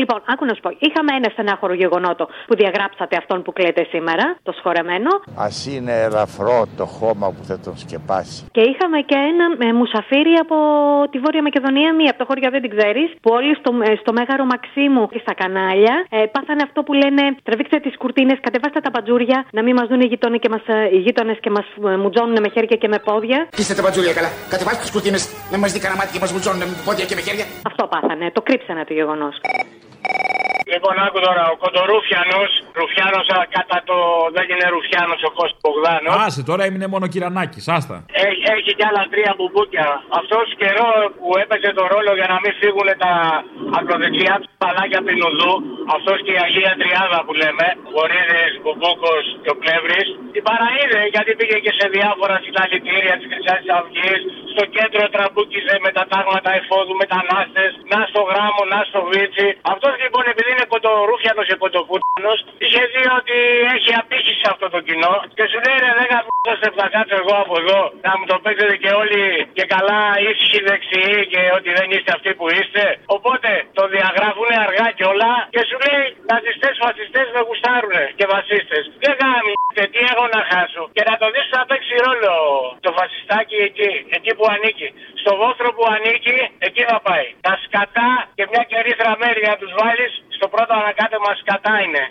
Λοιπόν, άκου να σου πω. Είχαμε ένα στενάχωρο γεγονότο που διαγράψατε αυτόν που κλαίτε σήμερα, το σχωρεμένο. Α είναι ελαφρό το χώμα που θα τον σκεπάσει. Και είχαμε και ένα ε, μουσαφίρι από τη Βόρεια Μακεδονία, μία από το χωριό δεν την ξέρεις, που όλοι στο, ε, στο μέγαρο Μαξίμου και στα κανάλια ε, πάθανε αυτό που λένε τραβήξτε τις κουρτίνες, κατεβάστε τα μπατζούρια, να μην μας δουν οι γείτονε και, μας, ε, οι γείτονες και μας μουτζώνουν με χέρια και με πόδια. Κλείστε τα μπατζούρια καλά. Κατεβάστε τις κουρτίνες. Να μας δει κανένα μάτι και μας μουτζώνουν με πόδια και με χέρια. Αυτό πάθανε, το κρύψανε το γεγονός. Λοιπόν, άκου τώρα, ο Κοντορούφιανος, Ρουφιάνος κατά το. Δεν είναι Ρουφιάνος ο Κώστας Μπογδάνος. Άσε, τώρα έμεινε μόνο κυρανάκι, άστα. Έχει, έχει κι άλλα τρία μπουμπούκια. Αυτός καιρό που έπαιζε το ρόλο για να μην φύγουν τα ακροδεξιά του παλάκια από τη Νουδού, αυτός και η Αγία Τριάδα που λέμε, Βορίδη, Μπουμπούκος και ο Πλεύρης, την παραείδε γιατί πήγε και σε διάφορα συλλαλητήρια της Χρυσής Αυγής, στο κέντρο τραμπούκιζε με τα τάγματα εφόδου μετανάστες, να στο Γράμμο, να στο Βίτσι. Αυτός λοιπόν επειδή είναι κοντορούφιανο και κοντοπούτανο, είχε δει ότι έχει απήχηση σε αυτό το κοινό και σου λέει ρε δεν γαμπούσαστε που θα κάτσω εγώ από εδώ να μου το παίξετε και όλοι και καλά ήσυχοι δεξιοί και ότι δεν είστε αυτοί που είστε. Οπότε το διαγράφουν αργά κιόλα και σου λέει ναζιστέ, φασιστές με γουστάρουνε και βασίστε. Δεν γάμιστε, τι έχω να χάσω; Και να το δεις να παίξει ρόλο το φασιστάκι εκεί, εκεί που ανήκει. Στο βόθρο που ανήκει, εκεί θα πάει. Τα σκατά και μια κερίθρα μέρη να τους βάλεις στο πρώτο ανακάτεμα σκατά είναι.